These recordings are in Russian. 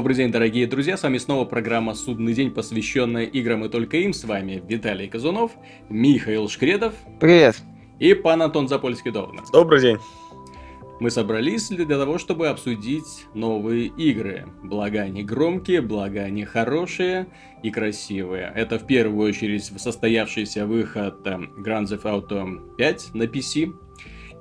Добрый день, дорогие друзья, с вами снова программа «Судный день», посвященная играм и только им. С вами Виталий Казунов, Михаил Шкредов. Привет. И пан Антон Запольский-Довна. Добрый день. Мы собрались для того, чтобы обсудить новые игры. Благо они громкие, благо они хорошие и красивые. Это в первую очередь состоявшийся выход э, Grand Theft Auto 5 на PC,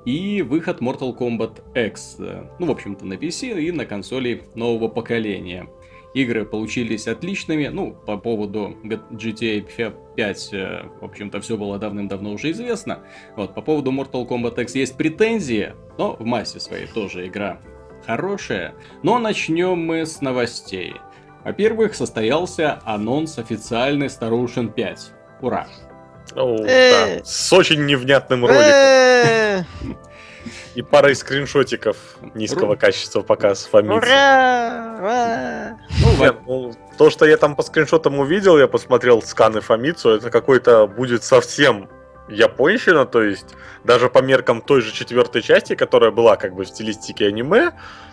и выход Mortal Kombat X, э, ну, в общем-то, на PC и на консоли нового поколения. Игры получились отличными, ну, по поводу GTA 5, э, в общем-то, все было давным-давно уже известно. Вот, по поводу Mortal Kombat X есть претензии, но в массе своей тоже игра хорошая. Но начнем мы с новостей. Во-первых, состоялся анонс официальный Ocean 5. Ура! Да. С очень невнятным роликом. И парой скриншотиков низкого качества показ Фомицы. Ура! Ну, ну, то, что я там по скриншотам увидел, я посмотрел сканы Фомицу, это какой-то будет совсем японщина, то есть даже по меркам той же четвертой части, которая была как бы в стилистике аниме,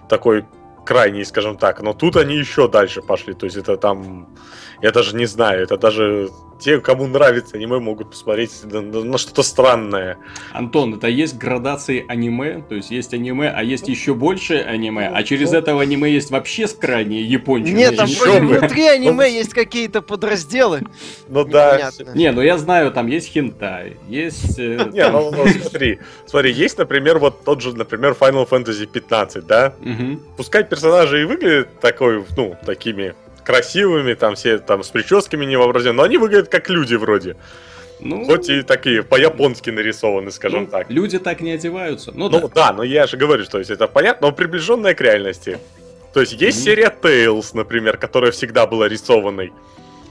такой крайний, скажем так, но тут они еще дальше пошли, то есть это там, я даже не знаю, это даже те, кому нравится аниме, могут посмотреть на, на что-то странное. Антон, это есть градации аниме, то есть есть аниме, а есть еще больше аниме, а через ну, этого аниме есть вообще крайние япончины. Нет, там внутри аниме есть какие-то подразделы. Ну да. Не, ну я знаю, там есть хентай, есть... Э, Не, ну, ну смотри, смотри, есть, например, вот тот же, например, Final Fantasy 15, да? Пускай персонажи и выглядят такой, ну, такими красивыми, там все там с прическами невообразимыми, но они выглядят как люди вроде. Ну, Хоть и такие по-японски нарисованы, скажем ну, так. Люди так не одеваются. Ну, ну да. да, но я же говорю, что есть это понятно, но приближенная к реальности. То есть есть mm-hmm. серия Tales, например, которая всегда была рисованной.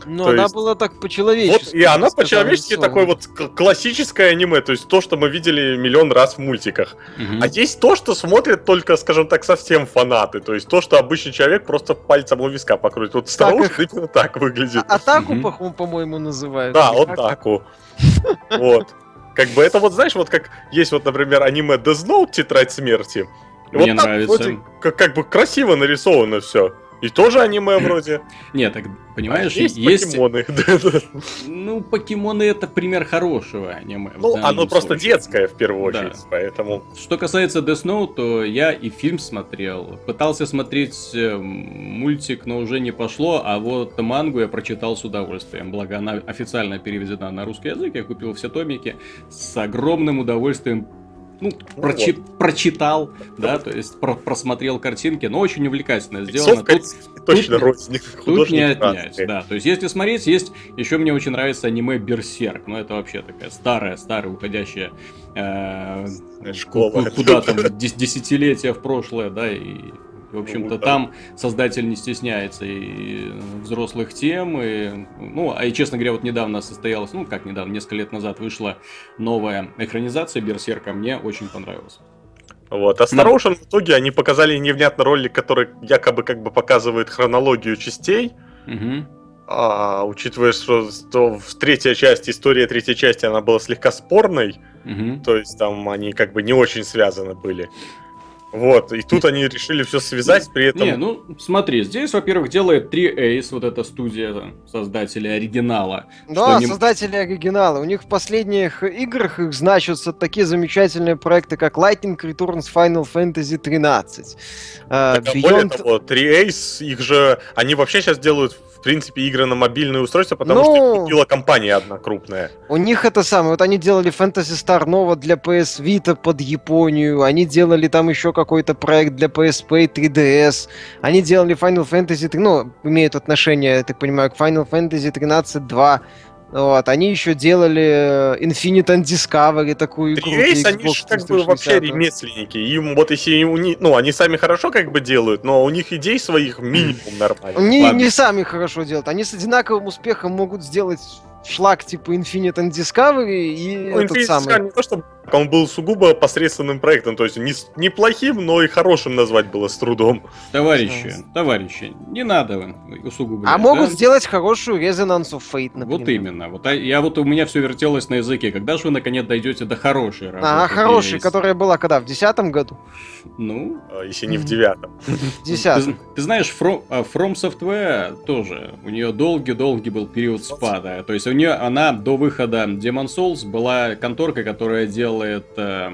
Но то она есть... была так по-человечески. Вот, и она по-человечески такой вот классическое аниме, то есть то, что мы видели миллион раз в мультиках. Угу. А есть то, что смотрят только, скажем так, совсем фанаты. То есть то, что обычный человек просто пальцем у виска покрутит. Вот Старушка их... именно так выглядит. А атаку, угу. по-моему, называют. Да, вот атаку. Вот. Как бы это вот, знаешь, вот как есть вот, например, аниме Death Note, Тетрадь смерти. Мне вот нравится. Как, как бы красиво нарисовано все. И тоже аниме вроде. Нет, так понимаешь, а есть, есть покемоны. Ну, покемоны это пример хорошего аниме. Ну, оно просто детское в первую очередь, да. поэтому. Что касается Death Note, то я и фильм смотрел. Пытался смотреть э, мультик, но уже не пошло, а вот мангу я прочитал с удовольствием. Благо она официально переведена на русский язык, я купил все томики с огромным удовольствием ну, ну прочи- вот. прочитал, да, то есть про- просмотрел картинки, но очень увлекательно сделано. Тут, точно тут, родственник, тут не отнять, да. То есть, если смотреть, есть еще мне очень нравится аниме Берсерк, но это вообще такая старая, старая уходящая э, школа, куда-то десятилетия в прошлое, да, и в общем-то, там создатель не стесняется и взрослых тем, и, ну, а и, честно говоря, вот недавно состоялась, ну, как недавно, несколько лет назад вышла новая экранизация Берсерка, мне очень понравилась. Вот. А Star Ocean в итоге они показали невнятно ролик, который якобы как бы показывает хронологию частей. Угу. А, учитывая, что, что в третьей части, история третьей части, она была слегка спорной, угу. то есть там они как бы не очень связаны были. Вот, и тут они решили все связать, при этом... Не, ну смотри, здесь, во-первых, делает 3Ace, вот эта студия создателей оригинала. Да, не... создатели оригинала. У них в последних играх их значатся такие замечательные проекты, как Lightning Returns Final Fantasy 13. Uh, так, Beyond... более того, 3Ace, их же... Они вообще сейчас делают принципе, игры на мобильные устройства, потому ну, что купила компания одна крупная. У них это самое. Вот они делали Fantasy Star Nova для PS Vita под Японию. Они делали там еще какой-то проект для PSP 3DS. Они делали Final Fantasy 3, ну, имеют отношение, я так понимаю, к Final Fantasy 13 2 вот, они еще делали э, Infinite and Discovery, такую игру. Race, они же как бы вообще ремесленники. Им вот если у ну, они сами хорошо как бы делают, но у них идей своих минимум нормально. Не, не сами хорошо делают. Они с одинаковым успехом могут сделать шлак типа Infinite and Discovery и ну, этот Infinite самый... не то, что он был сугубо посредственным проектом, то есть не, неплохим, но и хорошим назвать было с трудом. Товарищи, товарищи, не надо усугублять. А могут да? сделать хорошую Resonance of Fate, например. Вот именно. Вот, а, я вот у меня все вертелось на языке. Когда же вы наконец дойдете до хорошей работы? А, хорошей, которая была когда? В десятом году? Ну... А, если не в девятом. В десятом. Ты, ты знаешь, From, а, From Software тоже. У нее долгий-долгий был период спада. То есть нее она до выхода Demon Souls была конторка, которая делает э,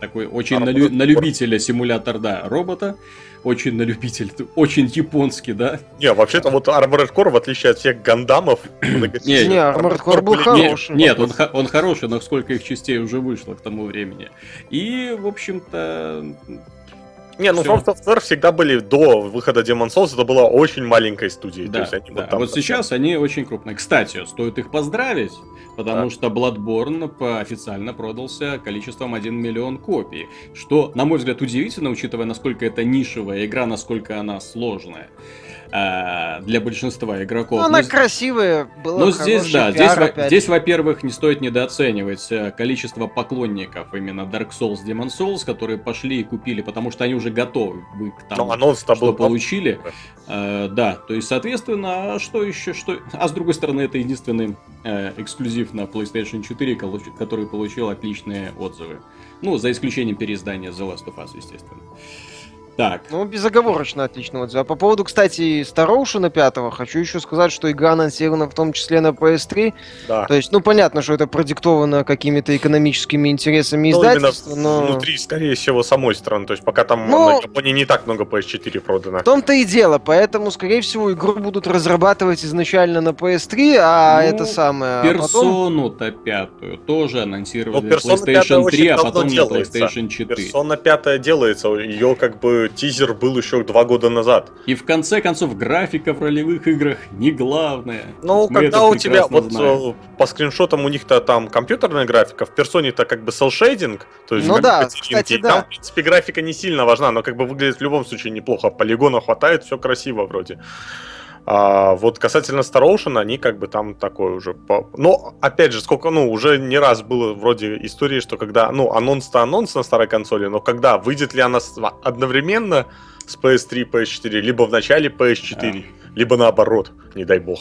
такой очень а, на, лю, на любителя симулятор, да, робота очень на любитель, очень японский, да? Не, вообще-то вот Armored Core, в отличие от всех гандамов... Не, не Armored Core был хороший. Нет, он, он хороший, но сколько их частей уже вышло к тому времени. И, в общем-то, не, ну From Software всегда были до выхода Demon Souls, это была очень маленькой студией. Да, то есть они да. Вот, там, вот сейчас они очень крупные. Кстати, стоит их поздравить, потому да. что Bloodborne официально продался количеством 1 миллион копий. Что, на мой взгляд, удивительно, учитывая, насколько это нишевая игра, насколько она сложная. Э, для большинства игроков. Ну, она но, красивая, была Но здесь, да, здесь, во, здесь, во-первых, не стоит недооценивать э, количество поклонников именно Dark Souls, Demon Souls, которые пошли и купили, потому что они уже готовы к тому, анонс что был получили. Э, да, то есть, соответственно, а что еще, что... А с другой стороны, это единственный э, эксклюзив на PlayStation 4, который получил отличные отзывы. Ну, за исключением переиздания The Last of Us, естественно. Так. Ну, безоговорочно отличный отзыв. А по поводу, кстати, Староушена 5 хочу еще сказать, что игра анонсирована в том числе на PS3. Да. То есть, ну, понятно, что это продиктовано какими-то экономическими интересами ну, издательства, но... внутри, скорее всего, самой страны. То есть, пока там ну, на Японии не так много PS4 продано. В том-то и дело. Поэтому, скорее всего, игру будут разрабатывать изначально на PS3, а ну, это самое... Персону-то а потом... пятую тоже анонсировали ну, PlayStation 3, а потом делается. на PlayStation 4. Персона 5 делается. Ее как бы тизер был еще два года назад. И в конце концов, графика в ролевых играх не главное. Ну, когда у тебя, вот знаем. Э, по скриншотам у них-то там компьютерная графика, в персоне-то как бы селшейдинг, то есть ну да, кстати, да. там, в принципе, графика не сильно важна, но как бы выглядит в любом случае неплохо, полигона хватает, все красиво вроде. А вот касательно Star Ocean, они как бы там такой уже... По... Но, опять же, сколько, ну, уже не раз было вроде истории, что когда, ну, анонс-то анонс на старой консоли, но когда, выйдет ли она одновременно с PS3, PS4, либо в начале PS4, а. либо наоборот, не дай бог.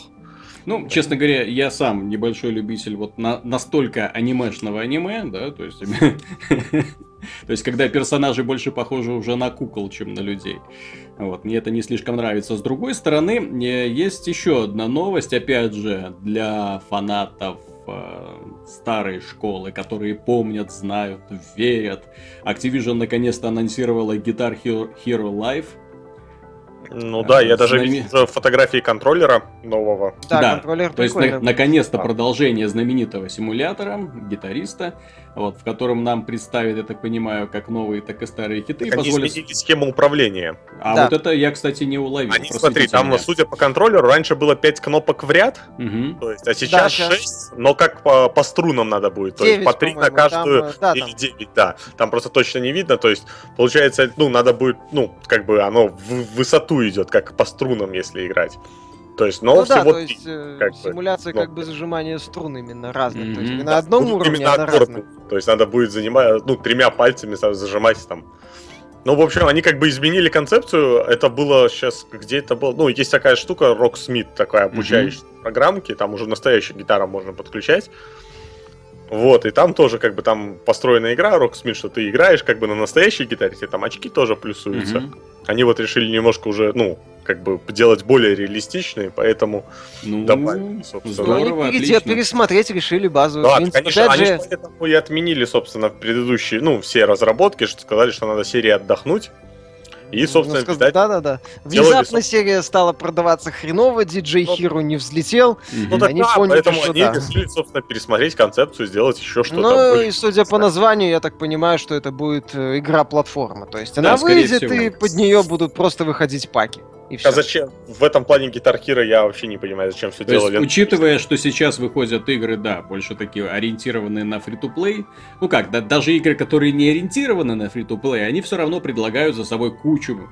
Ну, честно говоря, я сам небольшой любитель вот на, настолько анимешного аниме, да, то есть... То есть, когда персонажи больше похожи уже на кукол, чем на людей. Вот, мне это не слишком нравится. С другой стороны, есть еще одна новость, опять же, для фанатов э, старой школы, которые помнят, знают, верят. Activision наконец-то анонсировала Guitar Hero, Hero Live ну да, я даже знаме... видел фотографии контроллера нового. Да, да. контроллер То есть, на- наконец-то продолжение знаменитого симулятора, гитариста, вот, в котором нам представят, я так понимаю, как новые, так и старые хиты. Так позволят... они изменили схему управления. А да. вот это я, кстати, не уловил. Они, смотри, там, меня. судя по контроллеру, раньше было 5 кнопок в ряд, угу. то есть, а сейчас да, 6, сейчас... но как по, по струнам надо будет. 9, то есть по 3 на каждую там, да, или там... 9, да. Там просто точно не видно, то есть, получается, ну, надо будет, ну, как бы оно в высоту идет, как по струнам, если играть. То есть, но ну, всего да, то есть, э, как симуляция бы, как бы зажимания струн именно разных. Mm-hmm. То есть на одном да, уровне, именно а на То есть надо будет занимать, ну, тремя пальцами зажимать там. Ну, в общем, они как бы изменили концепцию. Это было сейчас, где это было? Ну, есть такая штука, Rocksmith, такая обучающая mm-hmm. программки, там уже настоящая гитара можно подключать. Вот, и там тоже как бы там построена игра Rocksmith, что ты играешь как бы на настоящей гитаре, тебе там очки тоже плюсуются. Mm-hmm. Они вот решили немножко уже, ну, как бы делать более реалистичные, поэтому ну, добавили, собственно. Здорово, они перед, пересмотреть решили базовую Да, конечно, они же... поэтому и отменили, собственно, предыдущие, ну, все разработки, что сказали, что надо серии отдохнуть, и, ну, собственно, ну, сказать, да, да, да. Внезапно серия стала продаваться хреново, DJ ну, Hero не взлетел. Ну, так они да, поняли, поэтому что они да. решили, собственно, пересмотреть концепцию, сделать еще что-то. Ну, более... и судя по названию, я так понимаю, что это будет э, игра-платформа. То есть она да, выйдет, всего. и под нее будут просто выходить паки. И все. А зачем? В этом плане Guitar Hero я вообще не понимаю, зачем все То делали. Есть, учитывая, что сейчас выходят игры, да, больше такие ориентированные на фри-то-плей. Ну как, да, даже игры, которые не ориентированы на фри-то-плей, они все равно предлагают за собой кучу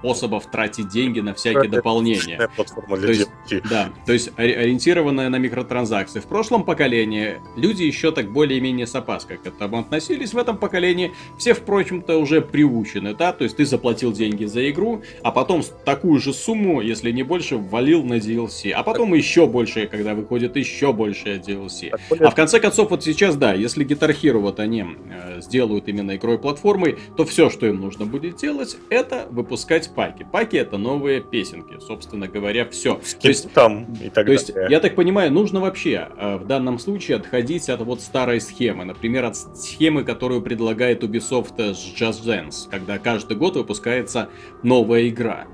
способов тратить деньги на всякие это дополнения. Платформа для то есть, да, то есть ориентированная на микротранзакции. В прошлом поколении люди еще так более-менее с опаской к этому относились. В этом поколении все, впрочем-то, уже приучены, да, то есть ты заплатил деньги за игру, а потом такую же сумму, если не больше, ввалил на DLC, а потом еще больше, когда выходит еще больше DLC. А в конце концов, вот сейчас, да, если Guitar Hero вот они э, сделают именно игрой платформой, то все, что им нужно будет делать, это выпускать паки. Паки это новые песенки, собственно говоря, все. то есть, там и так то есть, я так понимаю, нужно вообще э, в данном случае отходить от вот старой схемы. Например, от схемы, которую предлагает Ubisoft с Just Dance, когда каждый год выпускается новая игра.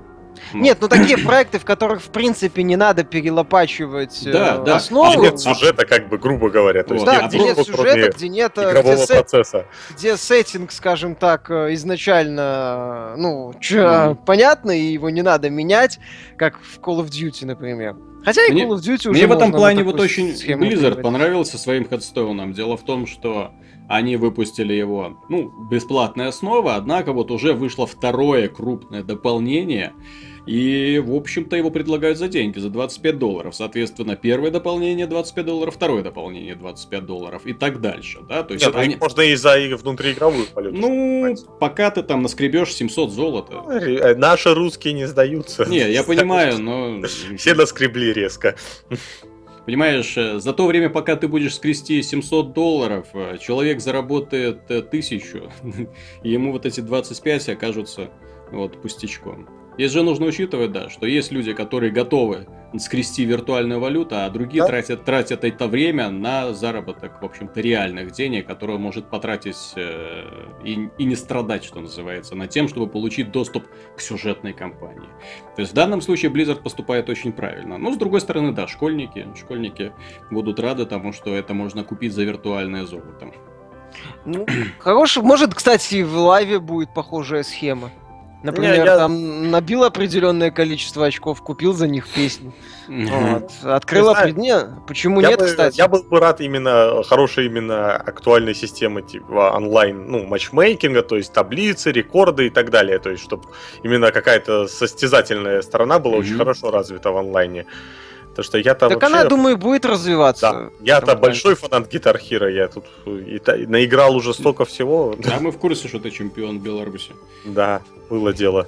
Нет, ну такие проекты, в которых, в принципе, не надо перелопачивать да, э, да. основу. А нет сюжета, как бы, грубо говоря. То есть да, где нет сюжета, где нет... Э, игрового где процесса. Где сеттинг, скажем так, э, изначально, ну, чё, mm. понятно, и его не надо менять, как в Call of Duty, например. Хотя и Call of Duty уже Мне в этом плане вот очень Blizzard понравился своим хедстоуном. Дело в том, что они выпустили его, ну, бесплатная основа, однако вот уже вышло второе крупное дополнение, и, в общем-то, его предлагают за деньги, за 25 долларов. Соответственно, первое дополнение 25 долларов, второе дополнение 25 долларов и так дальше, да? То есть Нет, ну, они... можно и за внутриигровую полету. Ну, пока ты там наскребешь 700 золота. Э, наши русские не сдаются. Не, я понимаю, но... Все наскребли резко. Понимаешь, э, за то время, пока ты будешь скрести 700 долларов, э, человек заработает тысячу, и ему вот эти 25 окажутся вот пустячком. Здесь же нужно учитывать, да, что есть люди, которые готовы скрести виртуальную валюту, а другие да? тратят, тратят это время на заработок, в общем-то, реальных денег, которые может потратить э, и, и не страдать, что называется, на тем, чтобы получить доступ к сюжетной кампании. То есть в данном случае Blizzard поступает очень правильно. Но с другой стороны, да, школьники, школьники будут рады тому, что это можно купить за виртуальное золото. Ну, хороший, может, кстати, в лайве будет похожая схема. Например, я... там набил определенное количество очков, купил за них песню. Вот. Открыл определенное... Почему я нет, бы, кстати? Я был бы рад именно хорошей, именно актуальной системы типа онлайн, ну, матчмейкинга, то есть таблицы, рекорды и так далее. То есть, чтобы именно какая-то состязательная сторона была mm-hmm. очень хорошо развита в онлайне. Потому что я-то Так вообще... она, думаю, будет развиваться. Да. Я-то большой фанат Guitar Hero, я тут и, и, наиграл уже столько всего. Да, мы в курсе, что ты чемпион Беларуси. Да, было дело.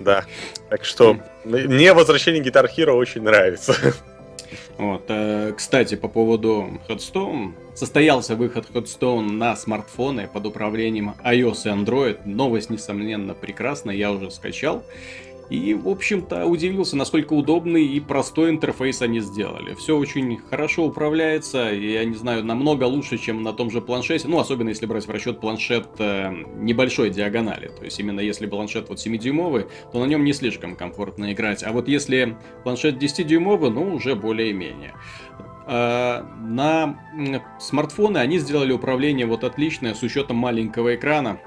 Да. Так что мне возвращение Guitar Hero очень нравится. Вот, э, кстати, по поводу Headstone. Состоялся выход Headstone на смартфоны под управлением iOS и Android. Новость, несомненно, прекрасная, я уже скачал. И, в общем-то, удивился, насколько удобный и простой интерфейс они сделали. Все очень хорошо управляется, я не знаю, намного лучше, чем на том же планшете. Ну, особенно если брать в расчет планшет э, небольшой диагонали. То есть, именно если планшет вот 7-дюймовый, то на нем не слишком комфортно играть. А вот если планшет 10-дюймовый, ну, уже более-менее э, на смартфоны они сделали управление вот отличное с учетом маленького экрана.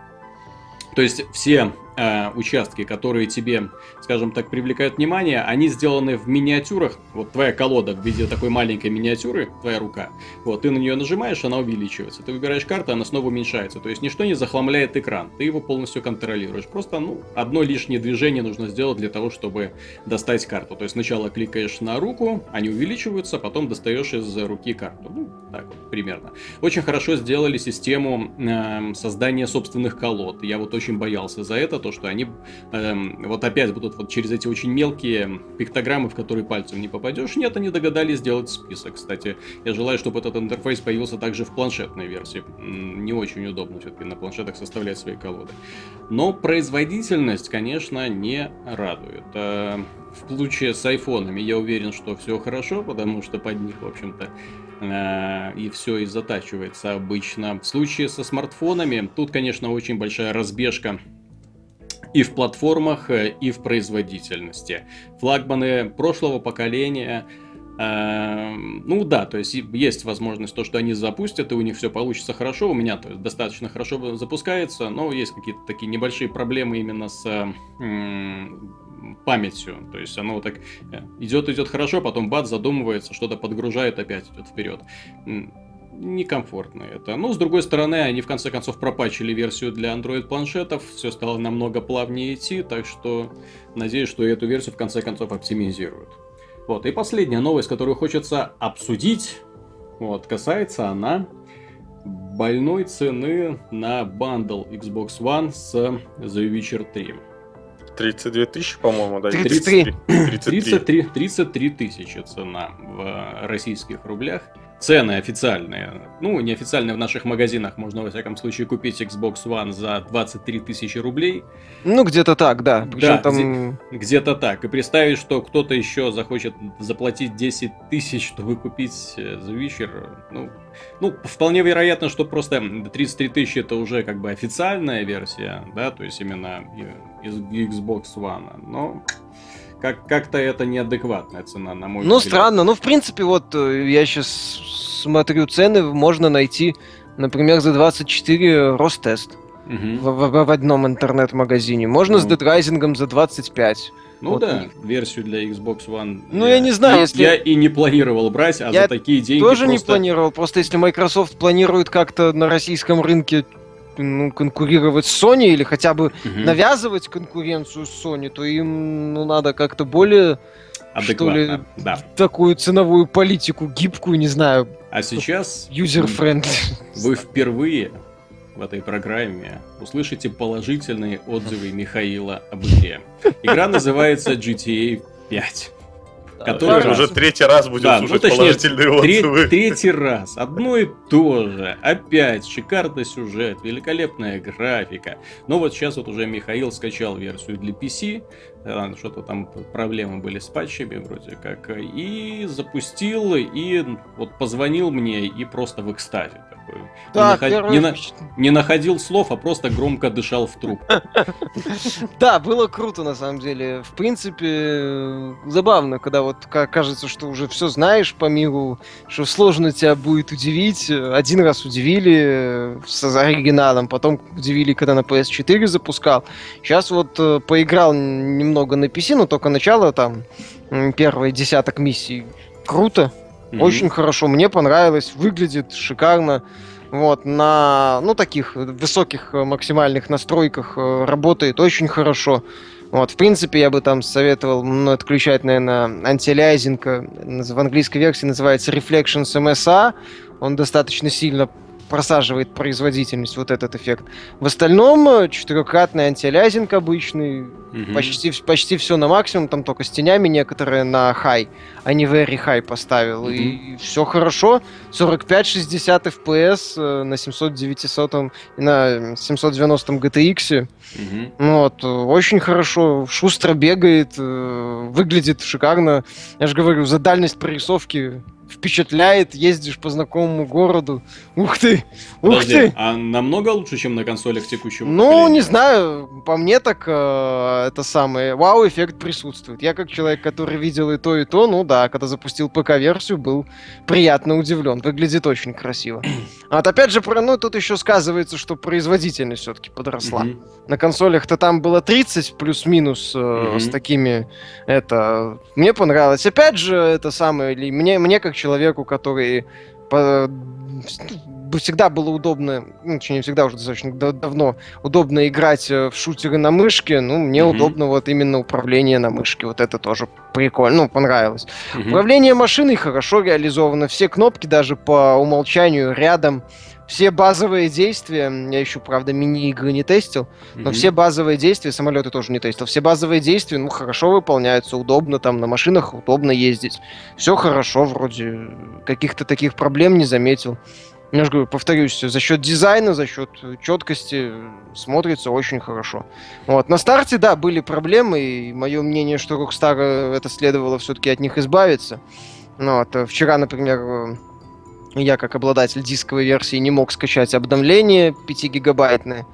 То есть все э, участки, которые тебе, скажем так, привлекают внимание, они сделаны в миниатюрах. Вот твоя колода в виде такой маленькой миниатюры, твоя рука. Вот, ты на нее нажимаешь, она увеличивается. Ты выбираешь карту, она снова уменьшается. То есть ничто не захламляет экран. Ты его полностью контролируешь. Просто, ну, одно лишнее движение нужно сделать для того, чтобы достать карту. То есть сначала кликаешь на руку, они увеличиваются, потом достаешь из руки карту. Ну, так вот, примерно. Очень хорошо сделали систему э, создания собственных колод. Я вот очень боялся за это, то, что они э, вот опять будут вот через эти очень мелкие пиктограммы, в которые пальцем не попадешь. Нет, они догадались сделать список. Кстати, я желаю, чтобы этот интерфейс появился также в планшетной версии. Не очень удобно все-таки на планшетах составлять свои колоды. Но производительность, конечно, не радует. Э, в случае с айфонами я уверен, что все хорошо, потому что под них, в общем-то, э, и все и затачивается обычно. В случае со смартфонами, тут, конечно, очень большая разбежка и в платформах, э, и в производительности. Флагманы прошлого поколения э, ну да, то есть есть возможность то, что они запустят, и у них все получится хорошо. У меня то есть, достаточно хорошо запускается, но есть какие-то такие небольшие проблемы именно с памятью. То есть оно вот так идет, идет хорошо, потом бац, задумывается, что-то подгружает, опять идет вперед некомфортно это. Но, с другой стороны, они в конце концов пропачили версию для Android-планшетов, все стало намного плавнее идти, так что надеюсь, что эту версию в конце концов оптимизируют. Вот, и последняя новость, которую хочется обсудить, вот, касается она больной цены на бандл Xbox One с The Witcher 3. 32 тысячи, по-моему, да? 33. 33. 33, 33 тысячи цена в российских рублях. Цены официальные, ну, неофициальные в наших магазинах, можно, во всяком случае, купить Xbox One за 23 тысячи рублей. Ну, где-то так, да. Причем да, там... где- где-то так. И представить, что кто-то еще захочет заплатить 10 тысяч, чтобы купить э, The Witcher, ну, ну, вполне вероятно, что просто 33 тысячи это уже как бы официальная версия, да, то есть именно из Xbox One. Но как- как-то это неадекватная цена, на мой Ну, взгляд. странно. Ну, в принципе, вот э, я сейчас смотрю цены, можно найти, например, за 24 Ростест Мгм. в, в- в одном интернет-магазине. Можно с Ну. Dead Rising за 25. Ну Вот да, них. версию для Xbox One. Ну, я не знаю, я, если- я и не планировал брать, а Я за такие деньги Тоже не просто... планировал. Просто если Microsoft планирует как-то на российском рынке ну, конкурировать с Sony или хотя бы Мгм. навязывать конкуренцию с Sony, то им ну, надо как-то более что ли, Адекватно, да. такую ценовую политику гибкую, не знаю, А сейчас user-friendly. вы впервые в этой программе услышите положительные отзывы Михаила об игре. Игра называется GTA 5. Который уже третий раз будем Да, ну, слушать точнее, положительные Тре- отзывы. третий раз. Одно и то же. Опять шикарный сюжет, великолепная графика. Но вот сейчас вот уже Михаил скачал версию для PC. Что-то там проблемы были с патчами вроде как. И запустил, и вот позвонил мне, и просто в экстазе такой. Да, не, наход- первое не на- не находил слов, а просто громко дышал в трубку. Да, было круто на самом деле. В принципе, э, забавно, когда вот ка- кажется, что уже все знаешь по миру, что сложно тебя будет удивить. Один раз удивили э, с оригиналом, потом удивили, когда на PS4 запускал. Сейчас вот э, поиграл немного на PC, но только начало там, первые десяток миссий. Круто, Мгм. очень хорошо, мне понравилось, выглядит шикарно. Вот, на, ну, таких высоких э, максимальных настройках э, работает очень хорошо. Вот, в принципе, я бы там советовал ну, отключать, наверное, антиалиазинг. э, В английской версии называется Reflections MSA. Он достаточно сильно просаживает производительность, вот этот эффект. В остальном, э, четырехкратный антиалиазинг обычный, Мгм. почти, почти все на максимум, там только с тенями некоторые на high, а не very high поставил. И все хорошо. 45-60 FPS э, на 700-900 и на 790 GTX. Ну Вот, э, очень хорошо, шустро бегает, выглядит шикарно. Я же говорю, за дальность прорисовки впечатляет, ездишь по знакомому городу. Ух ты! Ух Подожди, ты! а намного лучше, чем на консолях текущего Ну, поколения? не знаю, по мне так э, это самое, вау-эффект присутствует. Я как человек, который видел и то, и то, ну да, когда запустил ПК-версию, был приятно удивлен. Выглядит очень красиво. А вот опять же, про, ну, тут еще сказывается, что производительность все-таки подросла. На консолях-то там было 30 плюс-минус э, с такими, это, мне понравилось. Опять же, это самое, мне, мне как человеку, который по- всегда было удобно, ну, точнее, не всегда уже достаточно да- давно удобно играть э, в шутеры на мышке, ну, мне Мгм. удобно вот именно управление на мышке, вот это тоже прикольно, ну, понравилось. Мгм. Управление машиной хорошо реализовано, все кнопки даже по умолчанию рядом, все базовые действия, я еще, правда, мини-игры не тестил, но Мгм. все базовые действия, самолеты тоже не тестил, все базовые действия, ну, хорошо выполняются, удобно там на машинах, удобно ездить. Все хорошо, вроде каких-то таких проблем не заметил. Я же говорю, повторюсь, за счет дизайна, за счет четкости смотрится очень хорошо. Вот. На старте, да, были проблемы, и мое мнение, что Rockstar э, это следовало все-таки от них избавиться. Ну, вот, э, вчера, например, э, я как обладатель дисковой версии не мог скачать обновление 5-гигабайтное,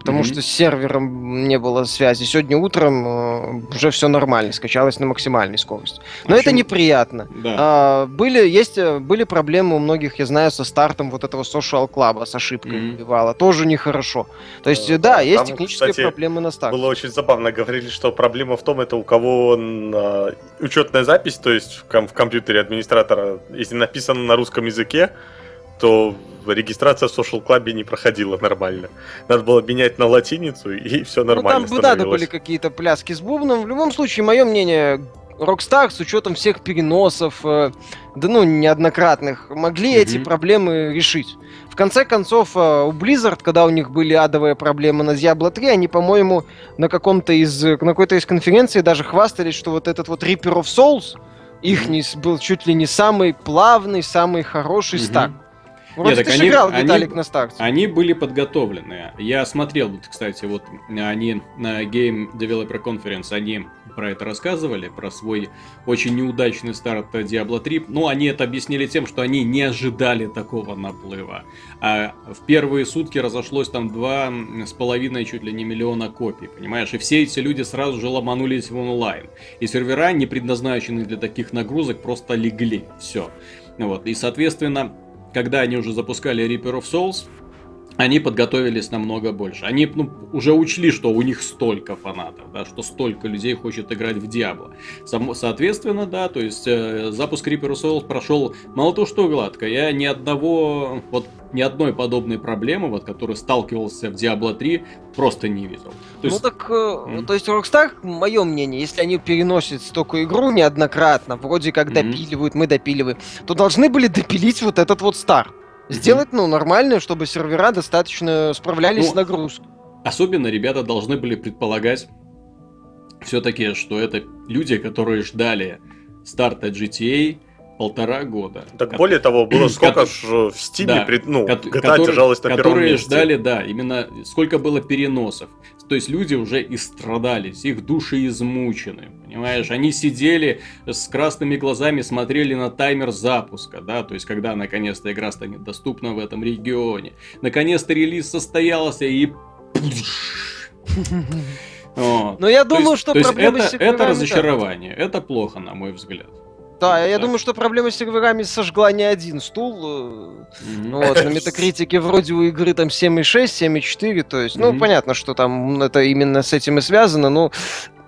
потому Мгм. что с сервером не было связи. Сегодня утром э, уже все нормально, скачалось на максимальной скорости. Но В это неприятно. Да. А, были, есть, э, были проблемы у многих, я знаю, со стартом вот этого social клаба с ошибкой Мгм. выбивало. Тоже нехорошо. То есть, Э, да, да, есть там, технические кстати, проблемы на старте. Было очень забавно. Говорили, что проблема в том, это у кого на- учетная запись, то есть в, ком- в компьютере администратора, если написано на русском языке, то регистрация в Social Club не проходила нормально. Надо было менять на латиницу, и все нормально Ну, там бы надо были какие-то пляски с бубном. В любом случае, мое мнение, Rockstar с учетом всех переносов, э, да ну, неоднократных, могли mm-hmm. эти проблемы решить. В конце концов, э, у Blizzard, когда у них были адовые проблемы на Diablo 3, они, по-моему, на каком-то из, на какой-то из конференций даже хвастались, что вот этот вот Reaper of Souls, их mm-hmm. был чуть ли не самый плавный, самый хороший mm-hmm. стак. Вроде Нет, ты они, играл, Виталик, на старте. Они были подготовлены. Я смотрел, кстати, вот они на Game Developer Conference, они про это рассказывали, про свой очень неудачный старт Diablo 3. Ну, они это объяснили тем, что они не ожидали такого наплыва. А в первые сутки разошлось там два с половиной чуть ли не миллиона копий, понимаешь? И все эти люди сразу же ломанулись в онлайн. И сервера, не предназначенные для таких нагрузок, просто легли. Все. Вот. И, соответственно, когда они уже запускали Reaper of Souls, они подготовились намного больше. Они ну, уже учли, что у них столько фанатов, да, что столько людей хочет играть в Диабло. Само, соответственно, да, то есть э, запуск Reaper Souls прошел мало то что гладко. Я ни одного, вот ни одной подобной проблемы, вот, которой сталкивался в Diablo 3, просто не видел. То ну есть... Ну так, э, mm-hmm. то есть Rockstar, мое мнение, если они переносят столько игру неоднократно, вроде как mm-hmm. допиливают, мы допиливаем, то должны были допилить вот этот вот старт. Сделать, ну, нормально, чтобы сервера достаточно справлялись ну, с нагрузкой. Особенно ребята должны были предполагать все-таки, что это люди, которые ждали старта GTA, полтора года. Так более того, было сколько ж в Стиме, да, пред, ну, GTA которые, держалась на первом месте. ждали, да, именно сколько было переносов. То есть люди уже истрадались, их души измучены, понимаешь? Они сидели с красными глазами, смотрели на таймер запуска, да, то есть когда наконец-то игра станет доступна в этом регионе. Наконец-то релиз состоялся и... Вот. Но я думаю, что проблема это, это разочарование, это плохо, на мой взгляд. Да, я думаю, что проблема с серверами сожгла не один стул. Mm-hmm. Вот, на метакритике вроде у игры там 7.6, 7.4, то есть, ну, понятно, что там это именно с этим и связано, но,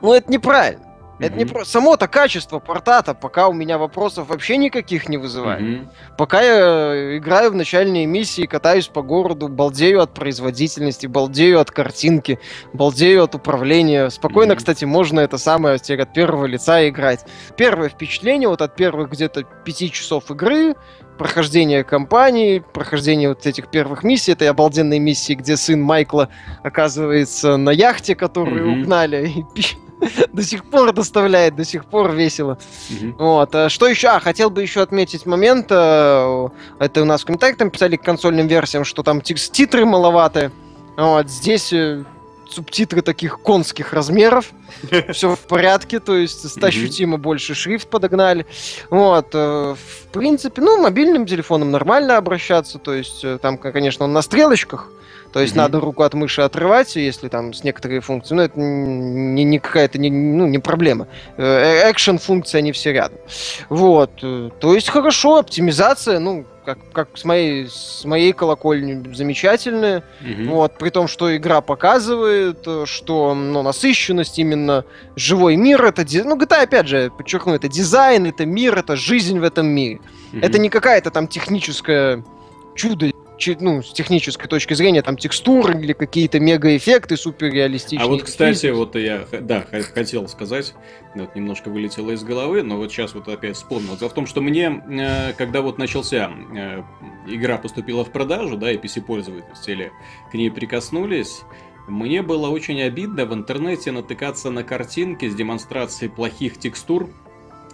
ну, это неправильно. Это не про... Само-то качество порта-то пока у меня вопросов вообще никаких не вызывает. Mm-hmm. Пока я э, играю в начальные миссии, катаюсь по городу, балдею от производительности, балдею от картинки, балдею от управления. Спокойно, mm-hmm. кстати, можно это самое от первого лица играть. Первое впечатление вот от первых где-то пяти часов игры, прохождение кампании, прохождение вот этих первых миссий, это обалденные миссии, где сын Майкла оказывается на яхте, которую mm-hmm. угнали, и до сих пор доставляет, до сих пор весело. Вот. А что еще? А, хотел бы еще отметить момент. Э, это у нас в комментариях там писали к консольным версиям, что там титры маловаты. Вот. Здесь э, субтитры таких конских размеров. Все в порядке, то есть ощутимо больше шрифт подогнали. Вот, э, в принципе, ну, мобильным телефоном нормально обращаться, то есть там, конечно, он на стрелочках, то есть mm-hmm. надо руку от мыши отрывать, если там с некоторые функции. Но это не, не какая-то не, ну, не проблема. Э, экшен функции они все рядом. Вот. Э, то есть хорошо, оптимизация, ну, как, как с, моей, с моей колокольни замечательная. Mm-hmm. Вот, при том, что игра показывает, э, что ну, насыщенность именно живой мир, это ну, GTA, опять же, подчеркну, это дизайн, это мир, это жизнь в этом мире. Mm-hmm. Это не какая-то там техническая чудо ну, с технической точки зрения, там текстуры или какие-то мега-эффекты суперреалистичные. А вот, кстати, вот я, да, хотел сказать, вот немножко вылетело из головы, но вот сейчас вот опять вспомнил. Дело в том, что мне, э, когда вот начался, э, игра поступила в продажу, да, и PC-пользователи к ней прикоснулись, мне было очень обидно в интернете натыкаться на картинки с демонстрацией плохих текстур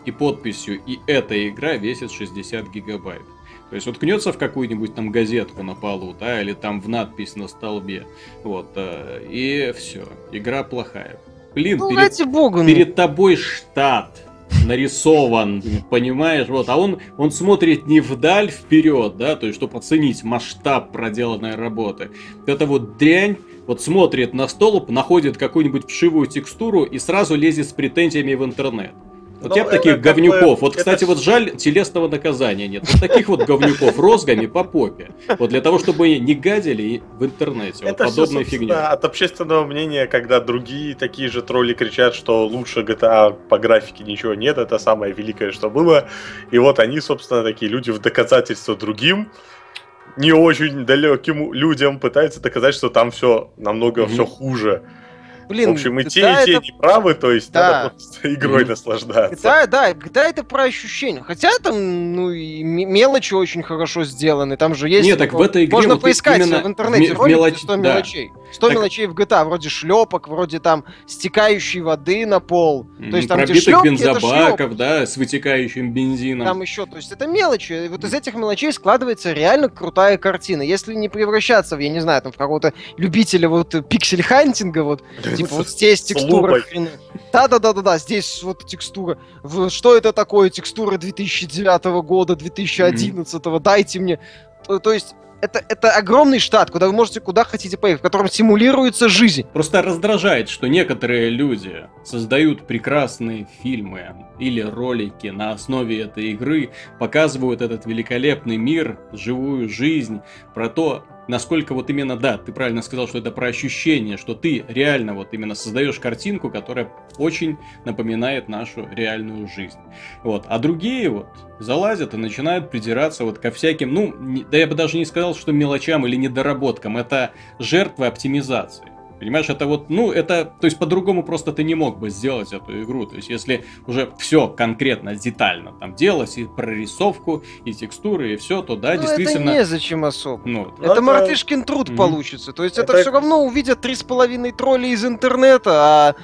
и подписью «И эта игра весит 60 гигабайт». То есть уткнется в какую-нибудь там газетку на полу, да, или там в надпись на столбе. Вот, э, и все. Игра плохая. Блин, ну, перед, богу, ну. перед тобой штат нарисован, понимаешь, вот, а он, он смотрит не вдаль, вперед, да, то есть, чтобы оценить масштаб проделанной работы. Это вот дрянь, вот смотрит на столб, находит какую-нибудь вшивую текстуру и сразу лезет с претензиями в интернет. Вот я таких говнюков. Бы, вот, кстати, вот жаль, телесного наказания нет. Вот таких вот говнюков розгами по попе. Вот для того, чтобы не гадили в интернете. Это вот подобной фигни. от общественного мнения, когда другие такие же тролли кричат, что лучше GTA по графике ничего нет, это самое великое, что было. И вот они, собственно, такие люди в доказательство другим не очень далеким людям пытаются доказать, что там все намного mm-hmm. все хуже. Блин, в общем, и те, и те это... не правы, то есть да. надо просто игрой mm. наслаждаться. Да, да, GTA это про ощущения. Хотя там, ну, и мелочи очень хорошо сделаны. Там же есть... Нет, так в этой игре Можно вот поискать в интернете в, в мелоч... 100 да. мелочей. 100 так... мелочей в GTA, вроде шлепок, вроде там стекающей воды на пол. То есть там Пробитых шлепки, бензобаков, да, с вытекающим бензином. Там еще, то есть это мелочи. И вот из этих мелочей складывается реально крутая картина. Если не превращаться в, я не знаю, там в какого-то любителя вот pixel-hunting а, вот Типа вот здесь текстура Да-да-да-да-да, здесь вот текстура. Что это такое текстура 2009 года, 2011? Mm-hmm. Дайте мне. То есть это, это огромный штат, куда вы можете куда хотите поехать, в котором симулируется жизнь. Просто раздражает, что некоторые люди создают прекрасные фильмы или ролики на основе этой игры, показывают этот великолепный мир, живую жизнь, про то, насколько вот именно, да, ты правильно сказал, что это про ощущение, что ты реально вот именно создаешь картинку, которая очень напоминает нашу реальную жизнь. Вот. А другие вот залазят и начинают придираться вот ко всяким, ну, да я бы даже не сказал, что мелочам или недоработкам, это жертвы оптимизации. Понимаешь, это вот, ну, это, то есть по-другому просто ты не мог бы сделать эту игру. То есть если уже все конкретно, детально там делалось, и прорисовку, и текстуры, и все, то да, ну, действительно... это незачем особо. Ну, это, это мартышкин труд mm-hmm. получится. То есть это, это все равно увидят три с половиной тролли из интернета, а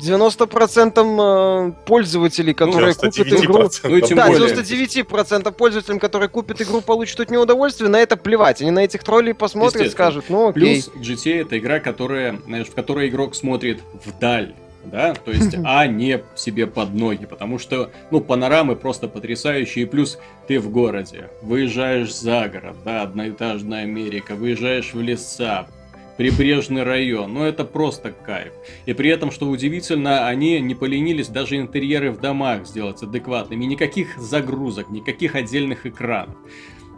90% э, пользователей, которые купят игру... Ну, тем да, более. 99% пользователям, которые купят игру, получат от нее удовольствие, на это плевать. Они на этих троллей посмотрят, скажут, ну окей. Плюс GTA это игра, которая, знаешь, в которой игрок смотрит вдаль да, то есть, а не себе под ноги, потому что, ну, панорамы просто потрясающие, плюс ты в городе, выезжаешь за город, да, одноэтажная Америка, выезжаешь в леса, прибрежный район. Ну, это просто кайф. И при этом, что удивительно, они не поленились даже интерьеры в домах сделать адекватными. Никаких загрузок, никаких отдельных экранов.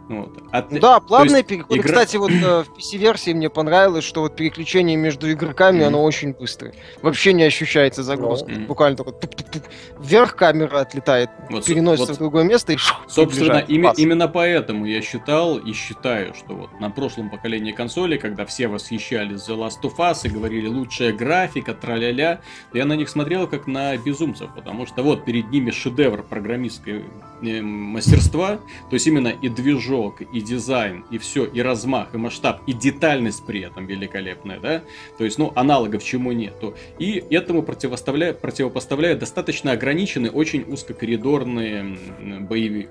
Вот. От... Да, плавные переходы. Игра... Кстати, вот э, в PC-версии мне понравилось, что вот переключение между игроками, mm-hmm. оно очень быстрое. Вообще не ощущается загрузка. Mm-hmm. Буквально только туп-туп-туп. вверх камера отлетает, вот, переносится вот, в другое место и Собственно, ими, именно поэтому я считал и считаю, что вот на прошлом поколении консолей, когда все восхищались The Last of Us и говорили лучшая графика, траля-ля, я на них смотрел как на безумцев, потому что вот перед ними шедевр программистского э, мастерства, то есть именно и движок движок, и дизайн, и все, и размах, и масштаб, и детальность при этом великолепная, да, то есть, ну, аналогов чему нету. И этому противопоставляет достаточно ограниченный, очень узкокоридорный боевик.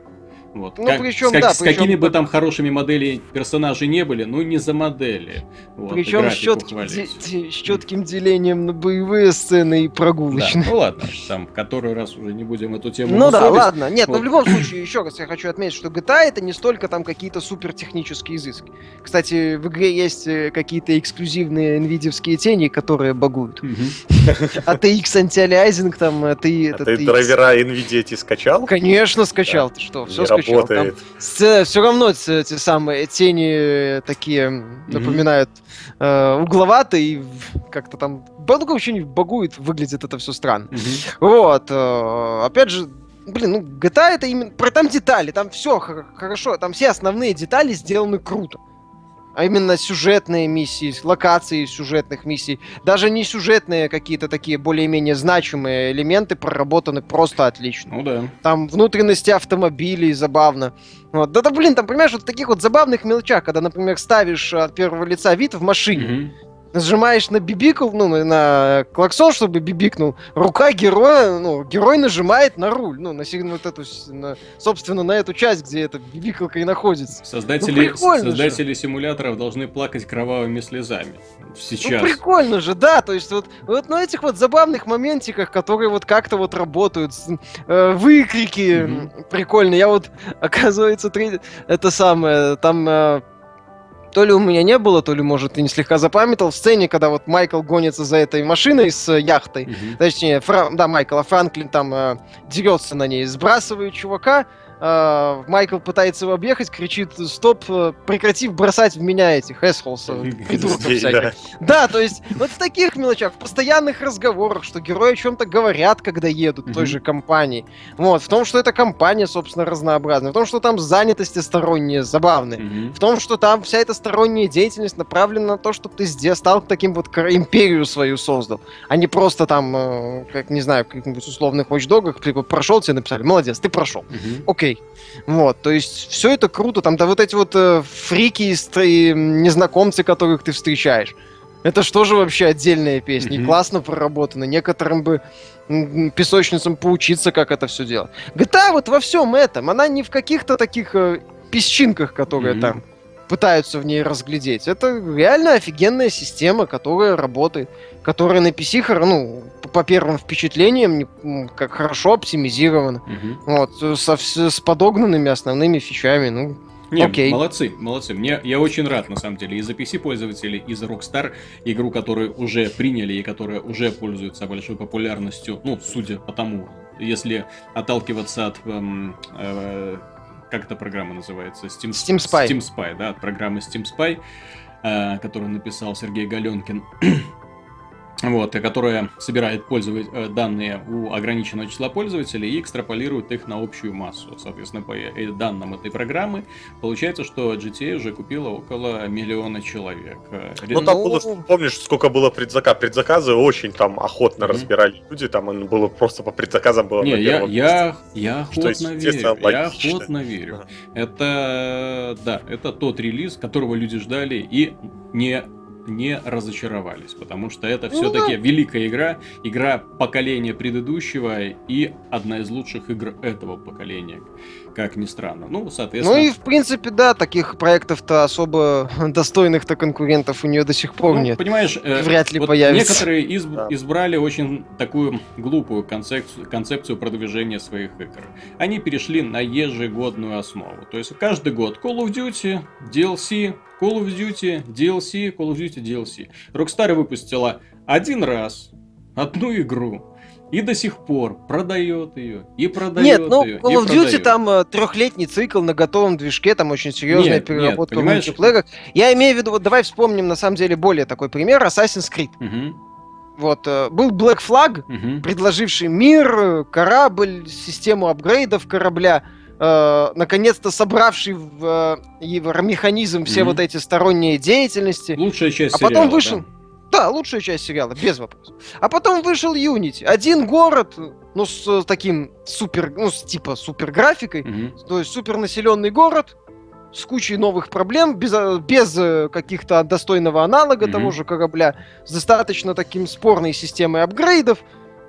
Вот. Ну, как, причем, с, как, да, с причем, какими бы там хорошими модели персонажей не были, ну не за модели. Вот, причем с четким, де- с четким делением на боевые сцены и прогулочные. Да, ну ладно, там в который раз уже не будем эту тему Ну да, ладно. Нет, вот. но в любом случае, еще раз я хочу отметить, что GTA это не столько там какие-то супер технические изыски. Кстати, в игре есть э, какие-то эксклюзивные nvidia тени, которые багуют. ATX антиалиазинг там, а ты... А ты драйвера NVIDIA эти скачал? Конечно скачал, ты что, все скачал работает. Там, все равно эти самые тени такие напоминают э, угловатые и как-то там... Ну, вообще не багует, выглядит это все странно. Вот. Э, опять же, блин, ну GTA это именно... Про там детали, там все хорошо, там все основные детали сделаны круто а именно сюжетные миссии, локации сюжетных миссий. Даже не сюжетные какие-то такие более-менее значимые элементы проработаны просто отлично. Ну да. Там внутренности автомобилей забавно. Вот. Да, да, блин, там, понимаешь, вот таких вот забавных мелочах, когда, например, ставишь от первого лица вид в машине, нажимаешь на бибикл, ну, на клаксон, чтобы бибикнул, рука героя, ну, герой нажимает на руль, ну, на, вот эту, на, собственно, на эту часть, где эта бибикалка и находится. Создатели, ну, создатели симуляторов должны плакать кровавыми слезами. Сейчас. Ну, прикольно же, да, то есть вот, вот на этих вот забавных моментиках, которые вот как-то вот работают, э, выкрики mm-hmm. прикольно. Я вот, оказывается, три, это самое, там... Э, то ли у меня не было, то ли, может, ты не слегка запамятовал, в сцене, когда вот Майкл гонится за этой машиной с э, яхтой, mm-hmm. точнее, Фра... да, Майкл, а Франклин там э, дерется на ней, сбрасывает чувака, Майкл пытается его объехать, кричит, стоп, э, прекратив бросать в меня этих эсхолс, придурков всяких. Да, то есть вот в таких мелочах, в постоянных разговорах, что герои о чем-то говорят, когда едут в той же компании. Вот, в том, что эта компания, собственно, разнообразная, в том, что там занятости сторонние забавные, в том, что там вся эта сторонняя деятельность направлена на то, чтобы ты стал таким вот империю свою создал, а не просто там, э, как, не знаю, каких-нибудь условных Watch Dogs, типа, прошел, тебе написали, молодец, ты прошел. Угу. Окей. Вот, то есть все это круто, там, да вот эти вот э, фрики и незнакомцы, которых ты встречаешь. Это что же вообще отдельная песня? Mm-hmm. классно проработано. Некоторым бы песочницам поучиться, как это все делать. GTA вот во всем этом, она не в каких-то таких э, песчинках, которые mm-hmm. там пытаются в ней разглядеть. Это реально офигенная система, которая работает, которая на PC, ну, по первым впечатлениям, как хорошо оптимизирована. Угу. Вот, со, с подогнанными основными фичами, ну, не, Окей. молодцы, молодцы. Мне, я очень рад, на самом деле, и за PC-пользователей, и за Rockstar, игру, которую уже приняли и которая уже пользуется большой популярностью, ну, судя по тому, если отталкиваться от эм, э, как эта программа называется? Steam, Steam Spy. Steam Spy, да, от программы Steam Spy, э, которую написал Сергей Галенкин вот, которая собирает пользовать, э, данные у ограниченного числа пользователей и экстраполирует их на общую массу. Соответственно, по э, данным этой программы, получается, что GTA уже купила около миллиона человек. Э, ну, там было, помнишь, сколько было предзака? Предзаказы очень там охотно mm-hmm. разбирали люди, там было просто по предзаказам было Не, я, я, я охотно верю, я охотно верю. Это, да, это тот релиз, которого люди ждали и не не разочаровались, потому что это ну, все-таки великая игра, игра поколения предыдущего и одна из лучших игр этого поколения, как ни странно. Ну, соответственно... Ну и, в принципе, да, таких проектов-то особо достойных-то конкурентов у нее до сих пор ну, нет. Понимаешь, э, вряд ли вот появится. Некоторые из... да. избрали очень такую глупую концепцию, концепцию продвижения своих игр. Они перешли на ежегодную основу. То есть каждый год Call of Duty, DLC, Call of Duty, DLC, Call of Duty, DLC. Rockstar выпустила один раз одну игру. И до сих пор продает ее, и продает Нет, ну, ее. Call of Duty там э, трехлетний цикл на готовом движке, там очень серьезная нет, переработка нет, в мультиплеерах. Я имею в виду, вот давай вспомним на самом деле более такой пример, Assassin's Creed. Угу. Вот, э, был Black Flag, угу. предложивший мир, корабль, систему апгрейдов корабля э, наконец-то собравший в, э, в механизм все mm-hmm. вот эти сторонние деятельности. Лучшая часть а сериала, потом вышел... Да? Да, лучшая часть сериала, без вопросов. А потом вышел Unity. Один город, ну, с э, таким супер, ну, с, типа супер графикой, mm-hmm. то есть супер населенный город, с кучей новых проблем, без, э, без э, каких-то достойного аналога mm-hmm. того же корабля, с достаточно таким спорной системой апгрейдов.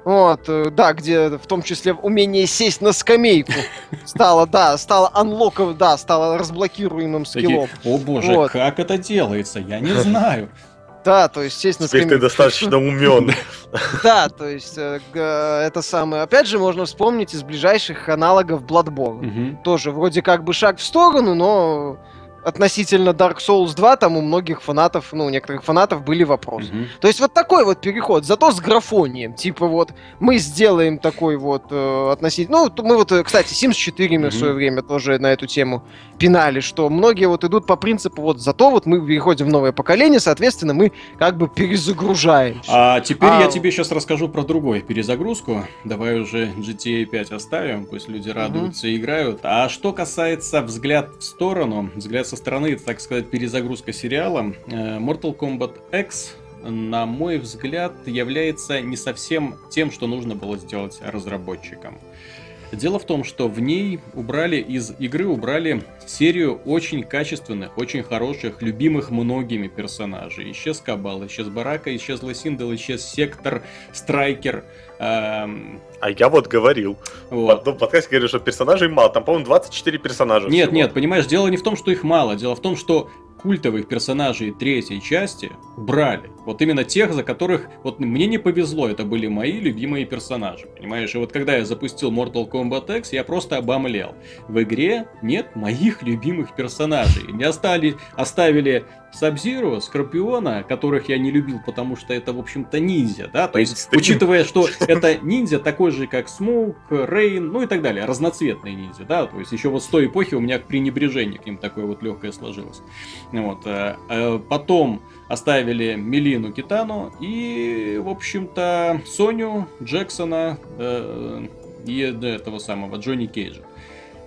Вот, да, где в том числе умение сесть на скамейку стало, да, стало анлоков, да, стало разблокируемым скиллом. О боже, вот. как это делается? Я не знаю. Да, то есть сесть на скамейку. Теперь ты достаточно умен. Да, то есть э, это самое. Опять же, можно вспомнить из ближайших аналогов Bloodborne. Тоже вроде как бы шаг в сторону, но относительно Dark Souls 2 там у многих фанатов, ну, у некоторых фанатов были вопросы. Mm-hmm. То есть вот такой вот переход, зато с графонием. Типа вот мы сделаем такой вот э, относительно... Ну, мы вот, э, кстати, Sims 4 мы mm-hmm. в свое время тоже на эту тему пинали, что многие вот идут по принципу вот зато вот мы переходим в новое поколение, соответственно, мы как бы перезагружаемся. А теперь а... я тебе сейчас расскажу про другую перезагрузку. Давай уже GTA 5 оставим, пусть люди радуются mm-hmm. и играют. А что касается взгляд в сторону, взгляд со стороны, так сказать, перезагрузка сериала, э, Mortal Kombat X на мой взгляд, является не совсем тем, что нужно было сделать разработчикам. Дело в том, что в ней убрали из игры убрали серию очень качественных, очень хороших, любимых многими персонажей. Исчез Кабал, исчез Барака, исчезла Синдел, исчез Сектор, Страйкер. Эм... А я вот говорил. Вот. В одном подкасте говорил, что персонажей мало. Там, по-моему, 24 персонажа. Нет, всего. нет, понимаешь, дело не в том, что их мало. Дело в том, что культовых персонажей третьей части брали. Вот именно тех, за которых вот мне не повезло, это были мои любимые персонажи, понимаешь? И вот когда я запустил Mortal Kombat X, я просто обомлел. В игре нет моих любимых персонажей. Мне оставили, оставили Сабзиру, Скорпиона, которых я не любил, потому что это, в общем-то, ниндзя, да? То есть, учитывая, что это ниндзя такой же, как Смоук, Рейн, ну и так далее, разноцветные ниндзя, да? То есть, еще вот с той эпохи у меня пренебрежение к ним такое вот легкое сложилось. Вот. Э, э, потом оставили Мелину Китану и, в общем-то, Соню Джексона э, и этого самого Джонни Кейджа.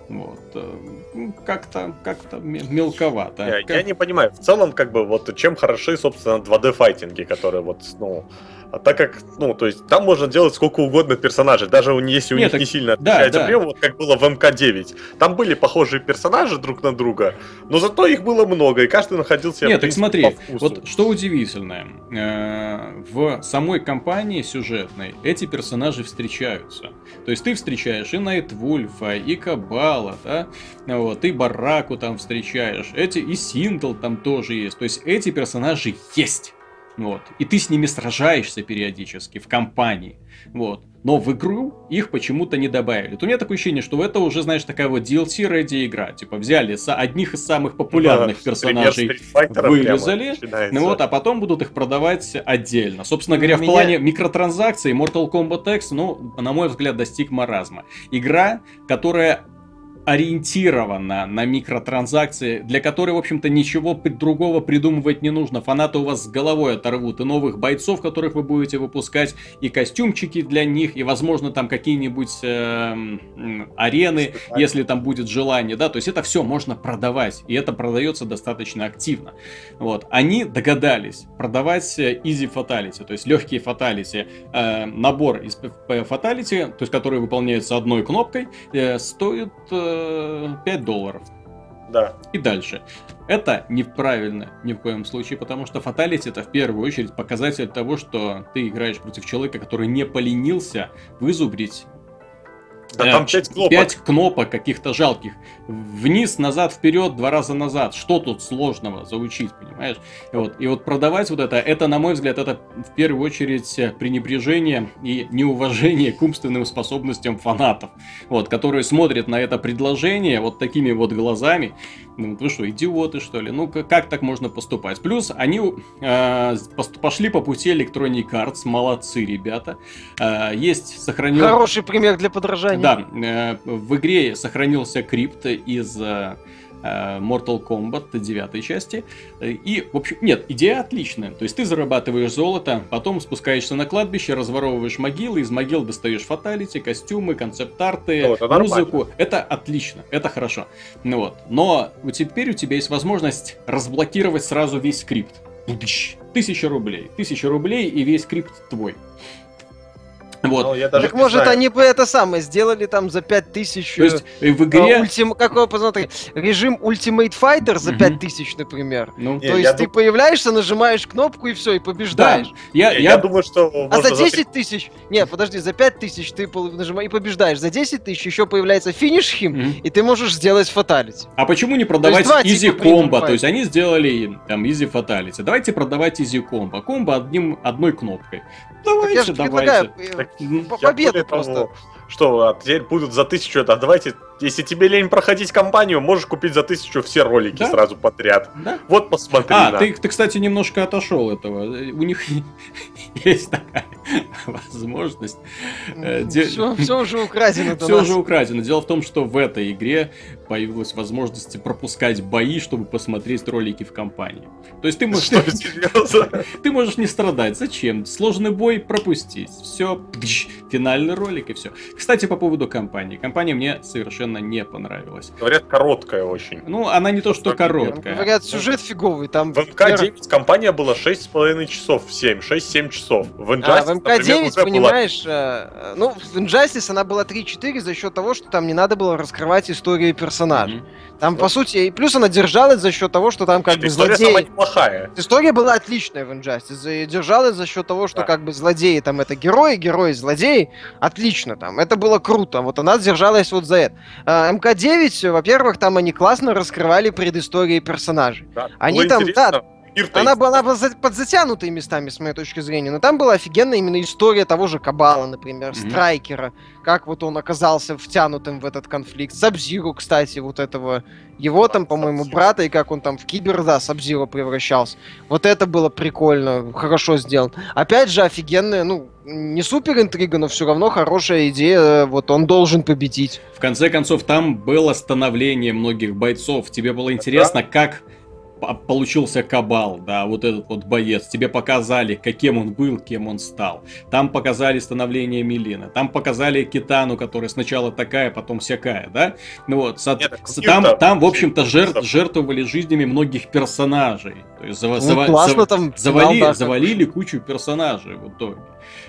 Вот. Э, ну, как-то как-то мелковато. Я, как... я не понимаю. В целом, как бы, вот чем хороши, собственно, 2D-файтинги, которые вот, ну, а так как, ну, то есть там можно делать сколько угодно персонажей, даже если у Нет, них так... не сильно отличается да, да. вот как было в МК-9. Там были похожие персонажи друг на друга, но зато их было много, и каждый находился Нет, так смотри, вот что удивительное, э, в самой кампании сюжетной эти персонажи встречаются. То есть ты встречаешь и Найтвульфа, и Кабала, да, вот, и Бараку там встречаешь, эти, и Синтл там тоже есть. То есть эти персонажи есть. Вот. И ты с ними сражаешься периодически в компании. Вот. Но в игру их почему-то не добавили. То у меня такое ощущение, что это уже, знаешь, такая вот DLC ради игра. Типа взяли одних из самых популярных да, персонажей, вырезали, ну вот, а потом будут их продавать отдельно. Собственно говоря, меня... в плане микротранзакций Mortal Kombat X, ну, на мой взгляд, достиг маразма. Игра, которая ориентирована на микротранзакции, для которой, в общем-то, ничего другого придумывать не нужно. Фанаты у вас с головой оторвут и новых бойцов, которых вы будете выпускать, и костюмчики для них, и, возможно, там какие-нибудь э, арены, если там будет желание, да, то есть это все можно продавать, и это продается достаточно активно. Вот, они догадались продавать э, easy fatality, то есть легкие fatality, э, набор из fatality, то есть который выполняется одной кнопкой, э, стоит э, 5 долларов. Да. И дальше. Это неправильно ни в коем случае, потому что фаталити это в первую очередь показатель того, что ты играешь против человека, который не поленился вызубрить да э, там 5 кнопок. 5 кнопок каких-то жалких. Вниз, назад, вперед, два раза назад. Что тут сложного заучить, понимаешь? И вот, и вот продавать вот это, это, на мой взгляд, это в первую очередь пренебрежение и неуважение к умственным способностям фанатов. Вот, которые смотрят на это предложение вот такими вот глазами. Ну, вы что, идиоты, что ли? Ну, как так можно поступать? Плюс они э, пошли по пути Electronic Arts. Молодцы, ребята. Э, есть сохранен... Хороший пример для подражания. Да, э, в игре сохранился крипт из э, Mortal Kombat 9 части. И, в общем, нет, идея отличная. То есть ты зарабатываешь золото, потом спускаешься на кладбище, разворовываешь могилы, из могил достаешь фаталити, костюмы, концепт-арты, ну, это музыку. Нормально. Это отлично, это хорошо. Ну вот. Но теперь у тебя есть возможность разблокировать сразу весь скрипт. Тысяча рублей. Тысяча рублей и весь скрипт твой. Вот. Ну, я даже так может знаю. они бы это самое сделали там за 5000... То есть э, в игре... А, ультим... Какой, посмотри, режим Ultimate Fighter за 5000, например. Ну, То есть ты дум... появляешься, нажимаешь кнопку и все, и побеждаешь. Да. Я, я, я думаю, что... А за 10 тысяч... Нет, подожди, за 5000 ты нажимаешь и побеждаешь. За 10 тысяч еще появляется финиш хим, mm-hmm. и ты можешь сделать фаталити. А почему не продавать easy комбо? То есть они сделали там easy fatality. Давайте продавать easy комбо. Комбо одним, одной кнопкой. Давайте, давайте. Так, Победа просто. Того, что, а теперь будут за тысячу, а давайте если тебе лень проходить кампанию, можешь купить за тысячу все ролики да? сразу подряд. Да? Вот посмотри. А, на. ты, ты, кстати, немножко отошел этого. У них есть такая возможность. Все, все уже украдено. Все уже украдено. Дело в том, что в этой игре появилась возможность пропускать бои, чтобы посмотреть ролики в компании. То есть ты можешь... Ты можешь не страдать. Зачем? Сложный бой пропустить. Все, финальный ролик и все. Кстати, по поводу компании. Компания мне совершенно совершенно не понравилась. Говорят, короткая очень. Ну, она не то, что короткая. Говорят, сюжет фиговый. Там в МК-9 компания была 6,5 часов в 7, 6-7 часов. В Injustice, а, в МК-9, понимаешь, была... Э, ну, в Injustice она была 3-4 за счет того, что там не надо было раскрывать историю персонажей. Mm-hmm. Там, вот. по сути, и плюс она держалась за счет того, что там как Что, бы история злодеи... История неплохая. История была отличная в Injustice. И держалась за счет того, что да. как бы злодеи там это герои, герои злодеи. Отлично там. Это было круто. Вот она держалась вот за это. А, МК-9, во-первых, там они классно раскрывали предыстории персонажей. Да, они там, да, она была подзатянутая местами, с моей точки зрения, но там была офигенная именно история того же Кабала, например, mm-hmm. Страйкера, как вот он оказался втянутым в этот конфликт. Сабзиру, кстати, вот этого, его там, по-моему, брата, и как он там в Кибер, да, Сабзиру превращался. Вот это было прикольно, хорошо сделано. Опять же, офигенная, ну, не супер интрига, но все равно хорошая идея, вот он должен победить. В конце концов, там было становление многих бойцов. Тебе было интересно, как получился Кабал, да, вот этот вот боец. Тебе показали, каким он был, кем он стал. Там показали становление Милины. Там показали Китану, которая сначала такая, потом всякая, да? Ну вот, со- Нет, там, там, там, в общем-то, жер- жертвовали жизнями многих персонажей. То есть зав- ну, классно, зав- там завали- финал, да, завалили кучу персонажей в итоге.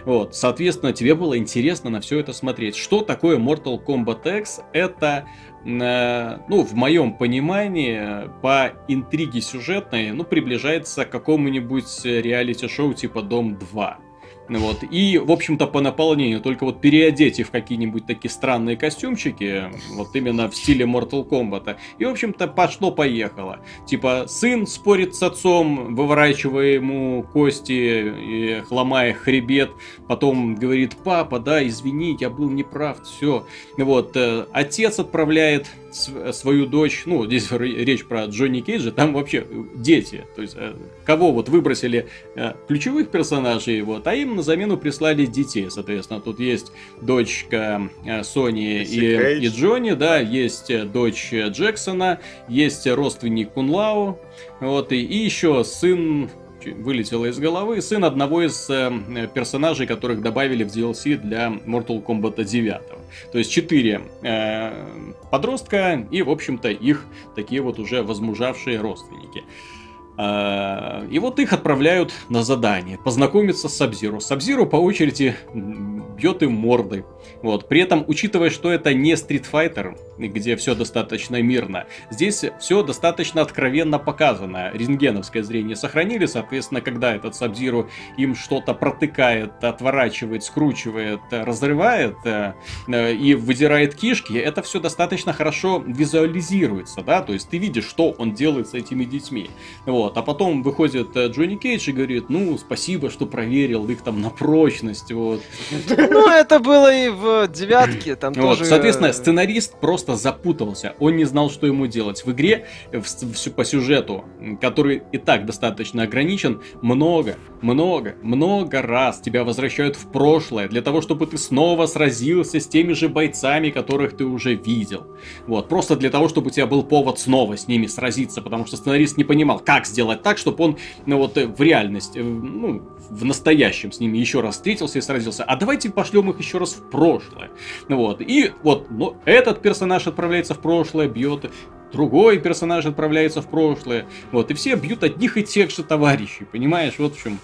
Вот, соответственно, тебе было интересно на все это смотреть. Что такое Mortal Kombat X? Это ну, в моем понимании, по интриге сюжетной, ну, приближается к какому-нибудь реалити-шоу типа Дом 2. Вот. И, в общем-то, по наполнению, только вот переодеть в какие-нибудь такие странные костюмчики, вот именно в стиле Mortal Kombat. И, в общем-то, пошло-поехало. Типа, сын спорит с отцом, выворачивая ему кости и ломая хребет. Потом говорит, папа, да, извини, я был неправ, все. Вот. Э, отец отправляет свою дочь, ну, здесь речь про Джонни Кейджа, там вообще дети, то есть э, кого вот выбросили э, ключевых персонажей, вот, а им на замену прислали детей, соответственно, тут есть дочка э, Сони и, и Джонни, да, есть дочь Джексона, есть родственник Кунлау, вот, и, и еще сын вылетело из головы, сын одного из э, персонажей, которых добавили в DLC для Mortal Kombat 9. То есть четыре э, подростка и, в общем-то, их такие вот уже возмужавшие родственники. Э, и вот их отправляют на задание, познакомиться с Сабзиру. Сабзиру по очереди бьет им морды. Вот. При этом, учитывая, что это не Street Fighter, где все достаточно мирно, здесь все достаточно откровенно показано. Рентгеновское зрение сохранили, соответственно, когда этот Сабзиру им что-то протыкает, отворачивает, скручивает, разрывает э, э, и выдирает кишки, это все достаточно хорошо визуализируется, да, то есть ты видишь, что он делает с этими детьми. Вот. А потом выходит э, Джонни Кейдж и говорит, ну, спасибо, что проверил их там на прочность, вот. Ну, это было и в девятке, там вот, тоже... Соответственно, сценарист просто запутался, он не знал, что ему делать. В игре в, по сюжету, который и так достаточно ограничен, много, много, много раз тебя возвращают в прошлое, для того, чтобы ты снова сразился с теми же бойцами, которых ты уже видел. Вот, просто для того, чтобы у тебя был повод снова с ними сразиться, потому что сценарист не понимал, как сделать так, чтобы он, ну вот, э, в реальность, э, ну, в настоящем с ними еще раз встретился и сразился. А давайте пошлем их еще раз в прошлое. Вот. И вот, ну, этот персонаж отправляется в прошлое, бьет другой персонаж отправляется в прошлое. Вот, и все бьют одних и тех же товарищей, понимаешь? Вот в чем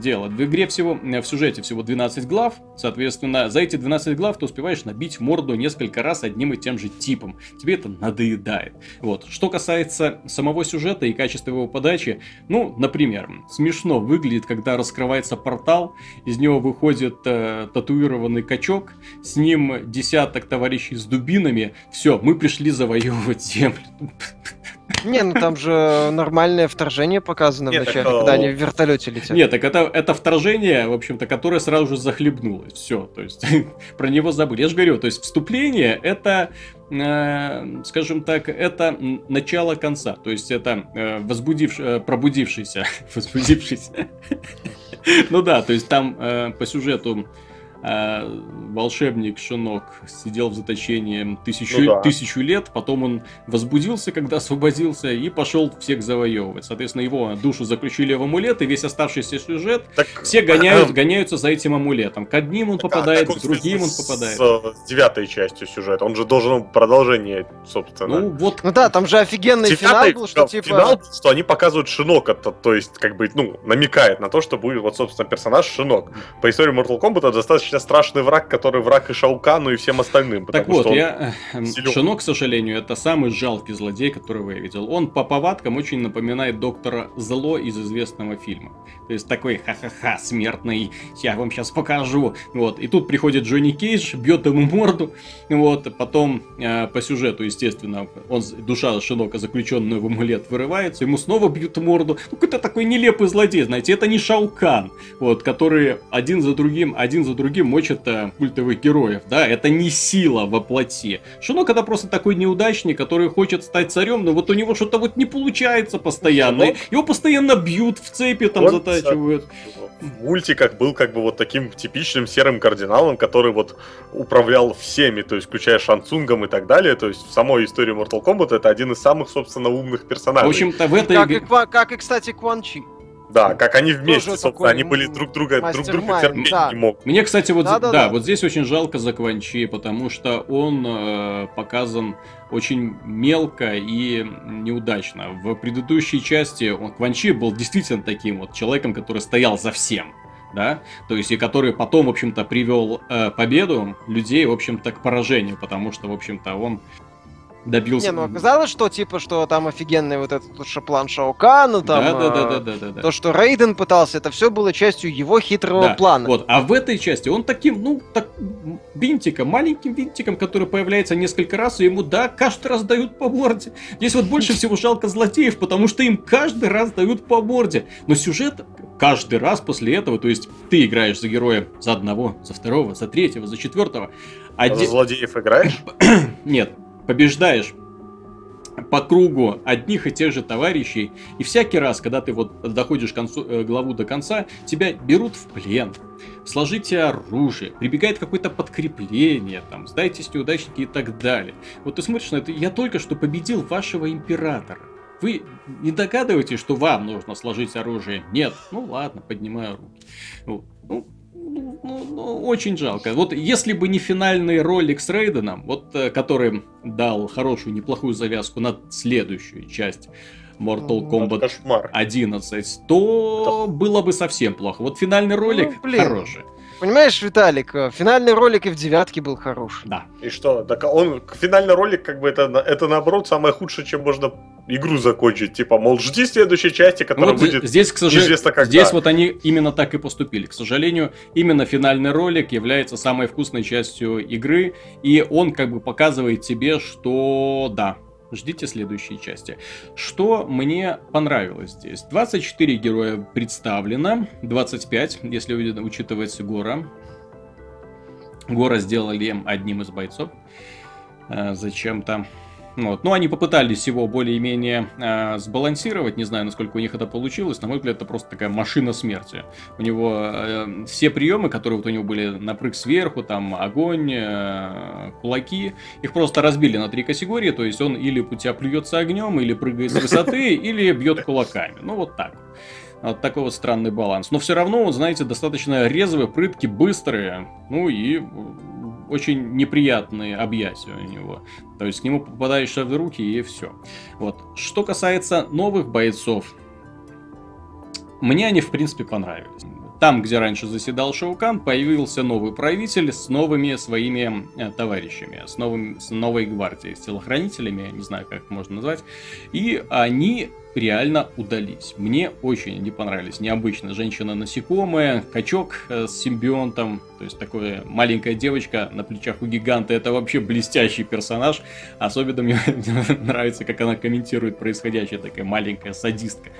дело. В игре всего, в сюжете всего 12 глав, соответственно, за эти 12 глав ты успеваешь набить морду несколько раз одним и тем же типом. Тебе это надоедает. Вот. Что касается самого сюжета и качества его подачи, ну, например, смешно выглядит, когда раскрывается портал, из него выходит э, татуированный качок, с ним десяток товарищей с дубинами, все, мы пришли завоевывать землю. Не, ну там же нормальное вторжение показано Нет, вначале, так, когда они в вертолете летят. Нет, так это, это вторжение, в общем-то, которое сразу же захлебнулось. Все, то есть про него забыли. Я же говорю, то есть вступление это, э, скажем так, это начало конца. То есть это э, возбудивш, э, пробудившийся, возбудившийся. ну да, то есть там э, по сюжету а, волшебник Шинок сидел в заточении тысячу, ну, да. тысячу лет, потом он возбудился, когда освободился, и пошел всех завоевывать. Соответственно, его душу заключили в амулет, и весь оставшийся сюжет, так, все гоняют, гоняются за этим амулетом. К одним он так, попадает, а к другим он попадает. С, с девятой частью сюжета, он же должен продолжение, собственно. Ну, вот... ну да, там же офигенный Девятый, финал был, что типа... Финал, что они показывают Шинок, это, то есть, как бы, ну, намекает на то, что будет, вот, собственно, персонаж Шинок. По истории Mortal Kombat это достаточно достаточно страшный враг, который враг и Шаукану, и всем остальным. Так вот, я... Э, Шинок, к сожалению, это самый жалкий злодей, которого я видел. Он по повадкам очень напоминает доктора Зло из известного фильма. То есть такой ха-ха-ха, смертный, я вам сейчас покажу. Вот, и тут приходит Джонни Кейдж, бьет ему морду, вот, потом э, по сюжету, естественно, он, душа Шинока, заключенная в амулет, вырывается, ему снова бьют морду. Ну, какой-то такой нелепый злодей, знаете, это не Шаукан, вот, который один за другим, один за другим мочат э, культовых героев, да, это не сила во плоти. Шинок это просто такой неудачник, который хочет стать царем, но вот у него что-то вот не получается постоянно, Шинок? его постоянно бьют в цепи, там затачивают. В мультиках был как бы вот таким типичным серым кардиналом, который вот управлял всеми, то есть включая Шансунгом и так далее, то есть в самой истории Mortal Kombat это один из самых, собственно, умных персонажей. В общем-то, в этой... Как и, как и, кстати, Кван Чи. Да, как они вместе, Тоже собственно, они были друг друга, друг друга терпеть да. не мог. Мне, кстати, вот, да, да, да, да, вот здесь очень жалко за Кванчи, потому что он э, показан очень мелко и неудачно. В предыдущей части он, Кванчи был действительно таким вот человеком, который стоял за всем да, то есть и который потом, в общем-то, привел э, победу людей, в общем-то, к поражению, потому что, в общем-то, он добился. Не, ну оказалось, что типа, что там офигенный вот этот шаплан Шаукана, там да, да, да, да, да, да, да. то, что Рейден пытался, это все было частью его хитрого да. плана. Вот, а в этой части он таким, ну, так, винтиком, маленьким винтиком, который появляется несколько раз, и ему, да, каждый раз дают по морде. Здесь вот больше всего жалко злодеев, потому что им каждый раз дают по морде. Но сюжет каждый раз после этого, то есть ты играешь за героя за одного, за второго, за третьего, за четвертого. А за злодеев играешь? Нет, побеждаешь по кругу одних и тех же товарищей, и всякий раз, когда ты вот доходишь концу, э, главу до конца, тебя берут в плен, сложите оружие, прибегает какое-то подкрепление, там, сдайтесь неудачники и так далее. Вот ты смотришь на это, я только что победил вашего императора. Вы не догадываетесь, что вам нужно сложить оружие? Нет. Ну ладно, поднимаю руки. Ну, ну ну, ну, ну, очень жалко. Вот если бы не финальный ролик с Рейденом, вот э, который дал хорошую, неплохую завязку на следующую часть Mortal ну, Kombat 11, то Это... было бы совсем плохо. Вот финальный ролик ну, блин. хороший. Понимаешь, Виталик, э, финальный ролик и в девятке был хорош. Да. И что? Так он финальный ролик, как бы это, это наоборот самое худшее, чем можно игру закончить. Типа, мол, жди следующей части, которая вот будет здесь, к сожалению, когда. Здесь вот они именно так и поступили. К сожалению, именно финальный ролик является самой вкусной частью игры, и он как бы показывает тебе, что да, Ждите следующие части. Что мне понравилось здесь? 24 героя представлено, 25, если учитывать Гора. Гора сделали одним из бойцов. Э, зачем-то. Вот. Ну, они попытались его более-менее э, сбалансировать, не знаю, насколько у них это получилось. На мой взгляд, это просто такая машина смерти. У него э, все приемы, которые вот у него были напрыг сверху, там огонь, э, кулаки, их просто разбили на три категории. То есть он или у тебя плюется огнем, или прыгает с высоты, или бьет кулаками. Ну, вот так. Вот такой вот странный баланс. Но все равно, знаете, достаточно резвые, прытки, быстрые. Ну и очень неприятные объятия у него. То есть к нему попадаешь в руки и все. Вот. Что касается новых бойцов, мне они в принципе понравились. Там, где раньше заседал Шаукан, появился новый правитель с новыми своими э, товарищами, с, новым, с новой гвардией, с телохранителями, не знаю, как можно назвать. И они реально удались. Мне очень не понравились. Необычно. Женщина-насекомая, качок э, с симбионтом, то есть такая маленькая девочка на плечах у гиганта. Это вообще блестящий персонаж. Особенно мне нравится, как она комментирует происходящее. Такая маленькая садистка.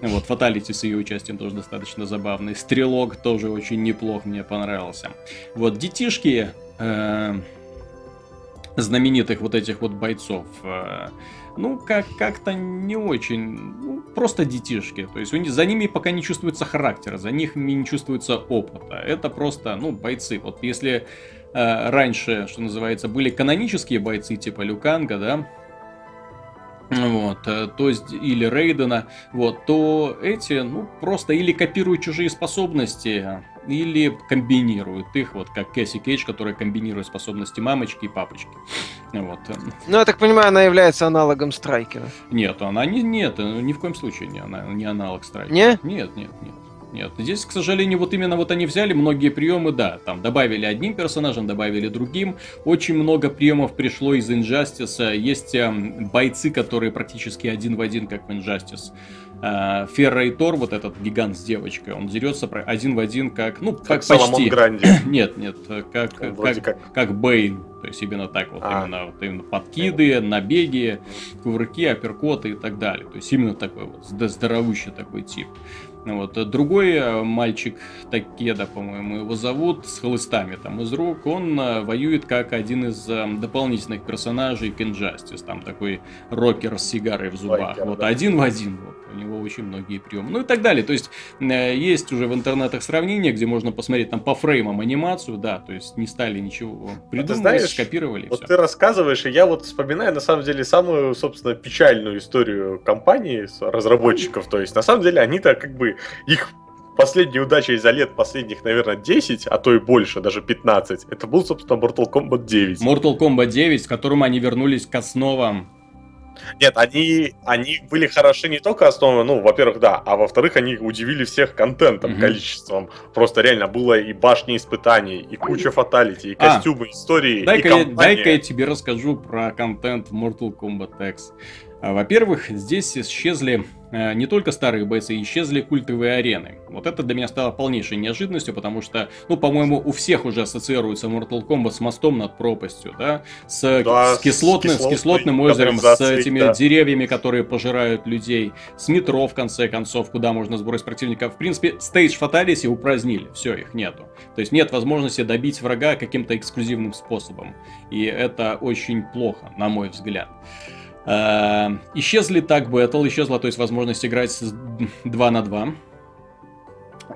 Вот, Фаталити с ее участием тоже достаточно забавный. Стрелок тоже очень неплох, мне понравился. Вот, детишки... Э, знаменитых вот этих вот бойцов. Ну, как- как-то не очень, ну, просто детишки. То есть них, за ними пока не чувствуется характера, за них не чувствуется опыта. Это просто, ну, бойцы. Вот если э, раньше, что называется, были канонические бойцы типа Люканга, да, вот, э, то есть, или Рейдена, вот, то эти, ну, просто или копируют чужие способности, или комбинируют их, вот, как Кэсси Кейдж, которая комбинирует способности мамочки и папочки. Вот. Ну, я так понимаю, она является аналогом Страйкера. Нет, она не, нет, ни в коем случае не, она, не аналог Страйкера. Не? Нет, нет, нет. нет. Здесь, к сожалению, вот именно вот они взяли многие приемы, да, там добавили одним персонажем, добавили другим. Очень много приемов пришло из Injustice. Есть э, бойцы, которые практически один в один, как в Injustice. Э, Ферра и Тор, вот этот гигант с девочкой, он дерется один в один, как, ну, как, как почти. Гранди. нет, нет, как, как, как, как Бэйн. То есть именно так вот, а. именно, вот, именно подкиды, набеги, кувырки, апперкоты и так далее. То есть именно такой вот здоровущий такой тип. Вот. Другой э, мальчик, Такеда, по-моему, его зовут, с хлыстами там из рук, он э, воюет как один из э, дополнительных персонажей к Injustice. Там такой рокер с сигарой в зубах. Байкер, вот да. один в один. Вот. У него очень многие приемы. Ну и так далее. То есть есть уже в интернетах сравнения, где можно посмотреть там по фреймам анимацию, да, то есть не стали ничего а придумывать, знаешь, скопировали. Вот все. ты рассказываешь, и я вот вспоминаю на самом деле самую, собственно, печальную историю компании, разработчиков. То есть на самом деле они-то как бы их последняя удача за лет последних, наверное, 10, а то и больше, даже 15, это был, собственно, Mortal Kombat 9. Mortal Kombat 9, с которым они вернулись к основам нет, они, они были хороши не только основы, ну, во-первых, да, а во-вторых, они удивили всех контентом, mm-hmm. количеством. Просто реально было и башни испытаний, и куча фаталити, и а, костюмы, истории, дай-ка и я, дай-ка я тебе расскажу про контент в Mortal Kombat X. А, во-первых, здесь исчезли Э, не только старые бойцы, исчезли культовые арены. Вот это для меня стало полнейшей неожиданностью, потому что, ну, по-моему, у всех уже ассоциируется Mortal Kombat с мостом над пропастью, да, с, да, с, кислотным, с, кислотным озером, с этими да. деревьями, которые пожирают людей, с метро, в конце концов, куда можно сбросить противника. В принципе, стейдж фаталити упразднили, все, их нету. То есть нет возможности добить врага каким-то эксклюзивным способом. И это очень плохо, на мой взгляд. Э, исчезли так Battle, исчезла, то есть, возможность играть 2 на 2.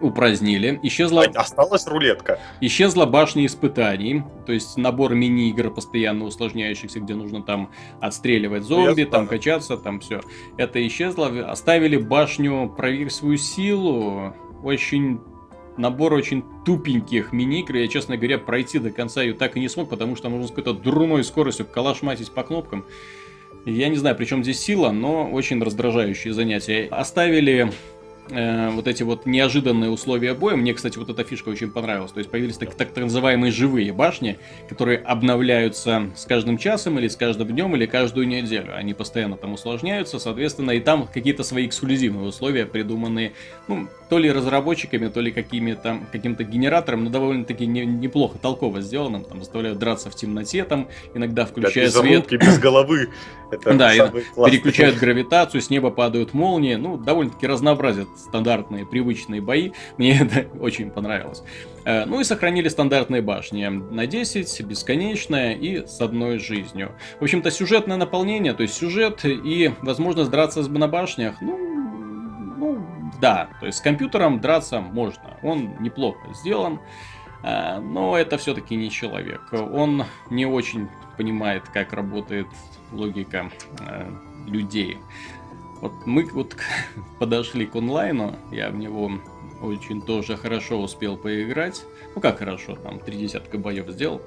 Упразднили. Исчезла... Осталась рулетка. Исчезла башня испытаний. То есть набор мини-игр постоянно усложняющихся, где нужно там отстреливать зомби, Ясно. там качаться, там все. Это исчезло. Оставили башню «Проверь свою силу». Очень набор очень тупеньких мини-игр. Я, честно говоря, пройти до конца ее так и не смог, потому что нужно с какой-то дурной скоростью калашматить по кнопкам. Я не знаю, при чем здесь сила, но очень раздражающие занятия. Оставили э, вот эти вот неожиданные условия боя. Мне, кстати, вот эта фишка очень понравилась. То есть появились так, так называемые живые башни, которые обновляются с каждым часом или с каждым днем или каждую неделю. Они постоянно там усложняются, соответственно, и там какие-то свои эксклюзивные условия, придуманные, ну, то ли разработчиками, то ли какими-то каким-то генератором, но довольно-таки не, неплохо, толково сделанным. Там заставляют драться в темноте, там иногда включая да, свет. без головы. Это да, переключают гравитацию, с неба падают молнии. Ну, довольно-таки разнообразят стандартные, привычные бои. Мне это очень понравилось. Э, ну и сохранили стандартные башни на 10, бесконечная и с одной жизнью. В общем-то, сюжетное наполнение, то есть сюжет и возможность драться на башнях, ну, ну, да, то есть с компьютером драться можно. Он неплохо сделан. Э, но это все-таки не человек. Он не очень понимает, как работает логика э, людей. Вот мы вот подошли к онлайну, я в него очень тоже хорошо успел поиграть. Ну как хорошо, там три десятка боев сделал.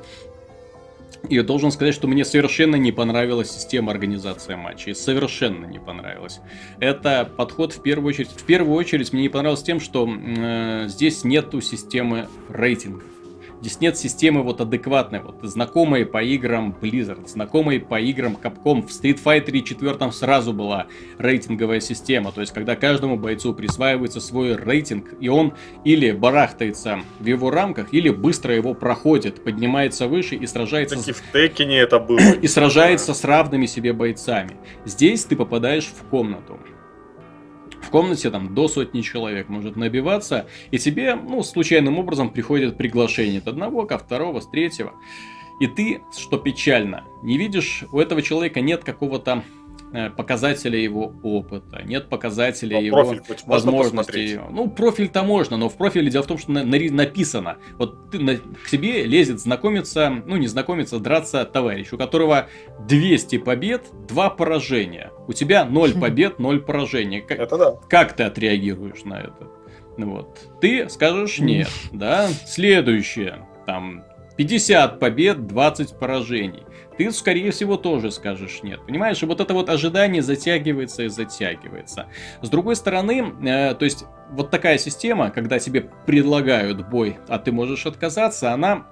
И я должен сказать, что мне совершенно не понравилась система организации матчей. Совершенно не понравилась. Это подход в первую очередь. В первую очередь мне не понравилось тем, что э, здесь нету системы рейтингов. Здесь нет системы вот адекватной, вот знакомой по играм Blizzard, знакомой по играм Capcom. В Street Fighter 4 сразу была рейтинговая система, то есть когда каждому бойцу присваивается свой рейтинг, и он или барахтается в его рамках, или быстро его проходит, поднимается выше и сражается... Так и в Текине это было. и сражается с равными себе бойцами. Здесь ты попадаешь в комнату комнате там до сотни человек может набиваться, и тебе, ну, случайным образом приходит приглашение от одного, ко второго, с третьего. И ты, что печально, не видишь, у этого человека нет какого-то показателя его опыта, нет показателя но его возможностей. Ну, профиль-то можно, но в профиле дело в том, что на, на, написано. Вот ты на, к тебе лезет знакомиться, ну не знакомиться, драться товарищ, у которого 200 побед, 2 поражения. У тебя 0 побед, 0 поражений. Как, это да. Как ты отреагируешь на это? Вот. Ты скажешь нет, да? Следующее. Там 50 побед, 20 поражений. Ты, скорее всего, тоже скажешь нет. Понимаешь, и вот это вот ожидание затягивается и затягивается. С другой стороны, э, то есть вот такая система, когда тебе предлагают бой, а ты можешь отказаться, она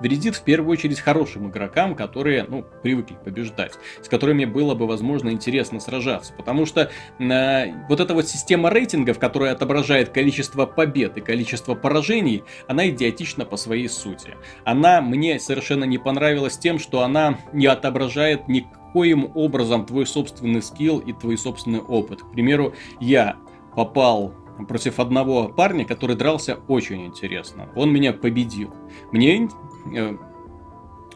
вредит в первую очередь хорошим игрокам, которые, ну, привыкли побеждать, с которыми было бы, возможно, интересно сражаться. Потому что э, вот эта вот система рейтингов, которая отображает количество побед и количество поражений, она идиотична по своей сути. Она мне совершенно не понравилась тем, что она не отображает никоим образом твой собственный скилл и твой собственный опыт. К примеру, я попал против одного парня, который дрался очень интересно. Он меня победил. Мне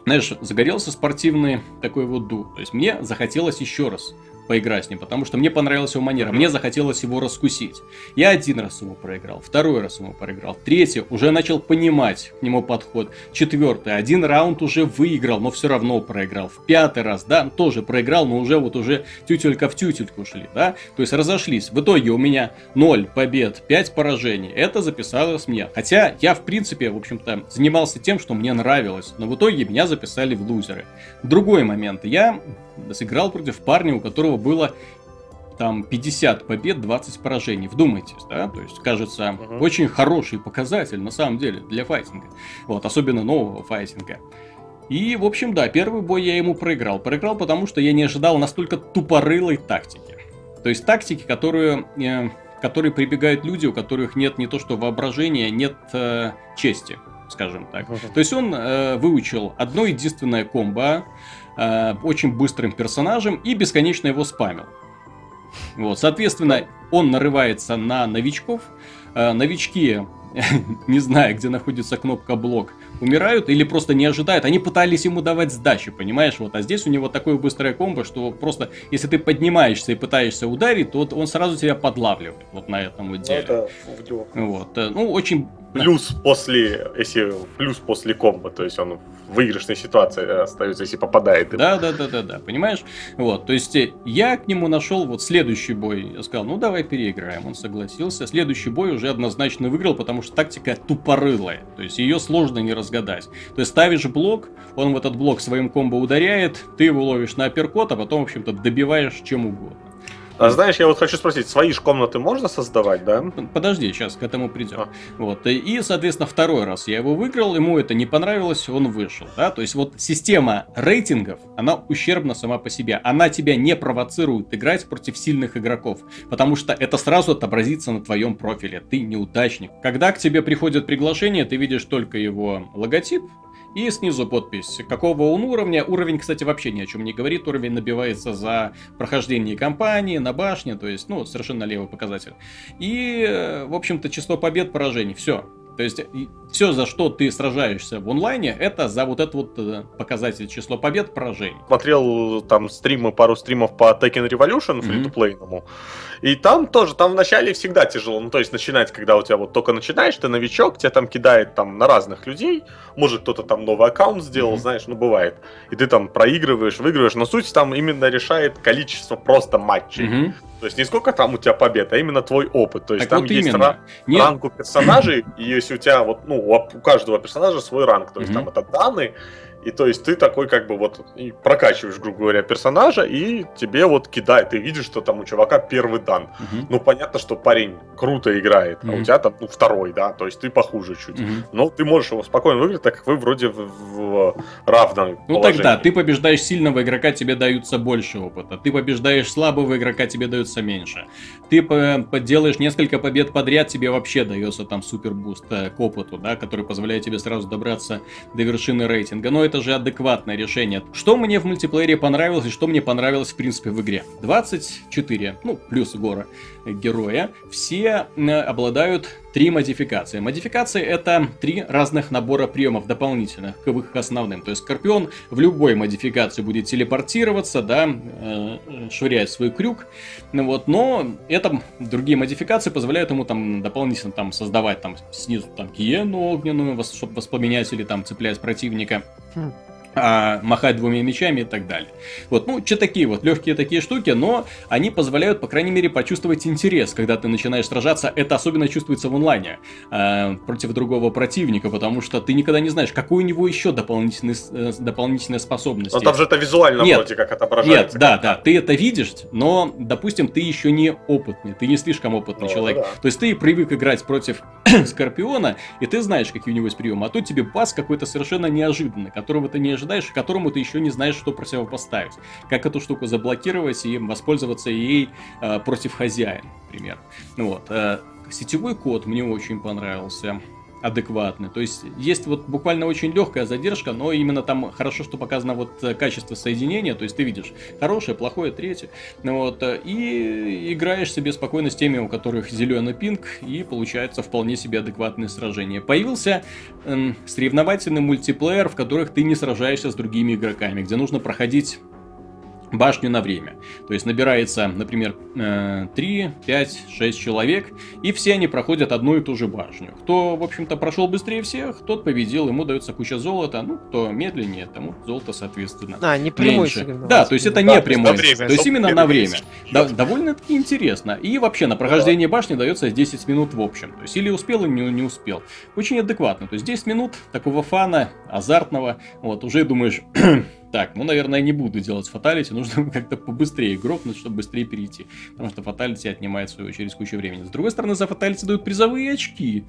знаешь, загорелся спортивный такой вот дух. То есть мне захотелось еще раз поиграть с ним, потому что мне понравилась его манера, мне захотелось его раскусить. Я один раз ему проиграл, второй раз ему проиграл, третий уже начал понимать к нему подход, четвертый, один раунд уже выиграл, но все равно проиграл, в пятый раз, да, тоже проиграл, но уже вот уже тютелька в тютельку шли, да, то есть разошлись. В итоге у меня 0 побед, 5 поражений, это записалось мне. Хотя я, в принципе, в общем-то, занимался тем, что мне нравилось, но в итоге меня записали в лузеры. Другой момент, я сыграл против парня, у которого было там 50 побед, 20 поражений. Вдумайтесь, да? То есть, кажется, uh-huh. очень хороший показатель на самом деле для файтинга. Вот, особенно нового файтинга. И, в общем, да, первый бой я ему проиграл. Проиграл, потому что я не ожидал настолько тупорылой тактики. То есть тактики, которую, э, которые прибегают люди, у которых нет не то что воображения, нет э, чести, скажем так. Uh-huh. То есть он э, выучил одно единственное комбо, э, очень быстрым персонажем и бесконечно его спамил. Вот, соответственно, он нарывается на новичков. Э, новички, не зная, где находится кнопка блок, умирают или просто не ожидают. Они пытались ему давать сдачи, понимаешь? Вот, а здесь у него такое быстрое комбо, что просто если ты поднимаешься и пытаешься ударить, то он сразу тебя подлавливает вот на этом вот ну, деле. Это вот. Э, ну, очень плюс после, если плюс после комбо, то есть он в выигрышной ситуации остается, если попадает. Да, да, да, да, да, понимаешь? Вот, то есть э, я к нему нашел вот следующий бой, я сказал, ну давай переиграем, он согласился. Следующий бой уже однозначно выиграл, потому что тактика тупорылая, то есть ее сложно не разгадать. То есть ставишь блок, он в этот блок своим комбо ударяет, ты его ловишь на апперкот, а потом, в общем-то, добиваешь чем угодно. А знаешь, я вот хочу спросить, свои же комнаты можно создавать, да? Подожди, сейчас к этому придем. А. Вот. И, соответственно, второй раз я его выиграл, ему это не понравилось, он вышел. Да? То есть вот система рейтингов, она ущербна сама по себе. Она тебя не провоцирует играть против сильных игроков, потому что это сразу отобразится на твоем профиле. Ты неудачник. Когда к тебе приходит приглашение, ты видишь только его логотип, и снизу подпись, какого он уровня. Уровень, кстати, вообще ни о чем не говорит. Уровень набивается за прохождение кампании, на башне, то есть, ну, совершенно левый показатель. И, э, в общем-то, число побед, поражений. Все. То есть все, за что ты сражаешься в онлайне, это за вот этот вот э, показатель число побед, поражений. Смотрел там стримы, пару стримов по Tekken Revolution mm-hmm. И там тоже, там вначале всегда тяжело. Ну, то есть начинать, когда у тебя вот только начинаешь, ты новичок, тебя там кидает там на разных людей, может кто-то там новый аккаунт сделал, mm-hmm. знаешь, ну бывает. И ты там проигрываешь, выигрываешь, но суть там именно решает количество просто матчей. Mm-hmm. То есть не сколько там у тебя побед, а именно твой опыт. То есть так там вот есть ра- ранг у персонажей, и если у тебя вот, ну, у каждого персонажа свой ранг, то есть mm-hmm. там это данные, и то есть ты такой как бы вот и прокачиваешь, грубо говоря, персонажа, и тебе вот кидает, ты видишь, что там у чувака первый дан. Угу. Ну, понятно, что парень круто играет, угу. а у тебя там ну, второй, да, то есть ты похуже чуть. Угу. Но ты можешь его спокойно выиграть, так как вы вроде в, в равном Ну положении. тогда ты побеждаешь сильного игрока, тебе даются больше опыта. Ты побеждаешь слабого игрока, тебе дается меньше. Ты делаешь несколько побед подряд, тебе вообще дается там супер boost э, к опыту, да, который позволяет тебе сразу добраться до вершины рейтинга. Но это это же адекватное решение. Что мне в мультиплеере понравилось и что мне понравилось в принципе в игре? 24, ну, плюс гора героя, все обладают три модификации. Модификации это три разных набора приемов дополнительных к их основным. То есть Скорпион в любой модификации будет телепортироваться, да, э, швырять свой крюк. Ну вот, но это другие модификации позволяют ему там дополнительно там создавать там снизу там гиену огненную, чтобы воспламенять или там цеплять противника. А, махать двумя мечами и так далее. Вот, ну, что такие вот легкие такие штуки, но они позволяют, по крайней мере, почувствовать интерес, когда ты начинаешь сражаться. Это особенно чувствуется в онлайне э, против другого противника, потому что ты никогда не знаешь, какой у него еще дополнительные, э, дополнительные способности. Но там же это визуально нет, вроде как отображается. Нет, да, да, ты это видишь, но, допустим, ты еще не опытный, ты не слишком опытный ну, человек. Да. То есть ты привык играть против Скорпиона, и ты знаешь, какие у него есть приемы, а тут тебе бас какой-то совершенно неожиданный, которого ты не ожидаешь ожидаешь, которому ты еще не знаешь, что противопоставить. Как эту штуку заблокировать и воспользоваться ей э, против хозяина, например. Вот. Э, сетевой код мне очень понравился адекватный. То есть есть вот буквально очень легкая задержка, но именно там хорошо, что показано вот э, качество соединения, то есть ты видишь хорошее, плохое, третье, вот, э, и играешь себе спокойно с теми, у которых зеленый пинг, и получается вполне себе адекватное сражение. Появился эм, соревновательный мультиплеер, в которых ты не сражаешься с другими игроками, где нужно проходить башню на время. То есть набирается, например, 3, 5, 6 человек, и все они проходят одну и ту же башню. Кто, в общем-то, прошел быстрее всех, тот победил, ему дается куча золота, ну, кто медленнее, тому золото, соответственно, А, не прямой Да, то есть это не прямой, то есть именно на время. Да, довольно-таки интересно. И вообще на прохождение башни дается 10 минут в общем. То есть или успел, или не, не успел. Очень адекватно. То есть 10 минут такого фана, азартного, вот, уже думаешь, так, ну, наверное, не буду делать фаталити, нужно как-то побыстрее грохнуть, чтобы быстрее перейти. Потому что фаталити отнимает, в свою очередь, кучу времени. С другой стороны, за фаталити дают призовые очки.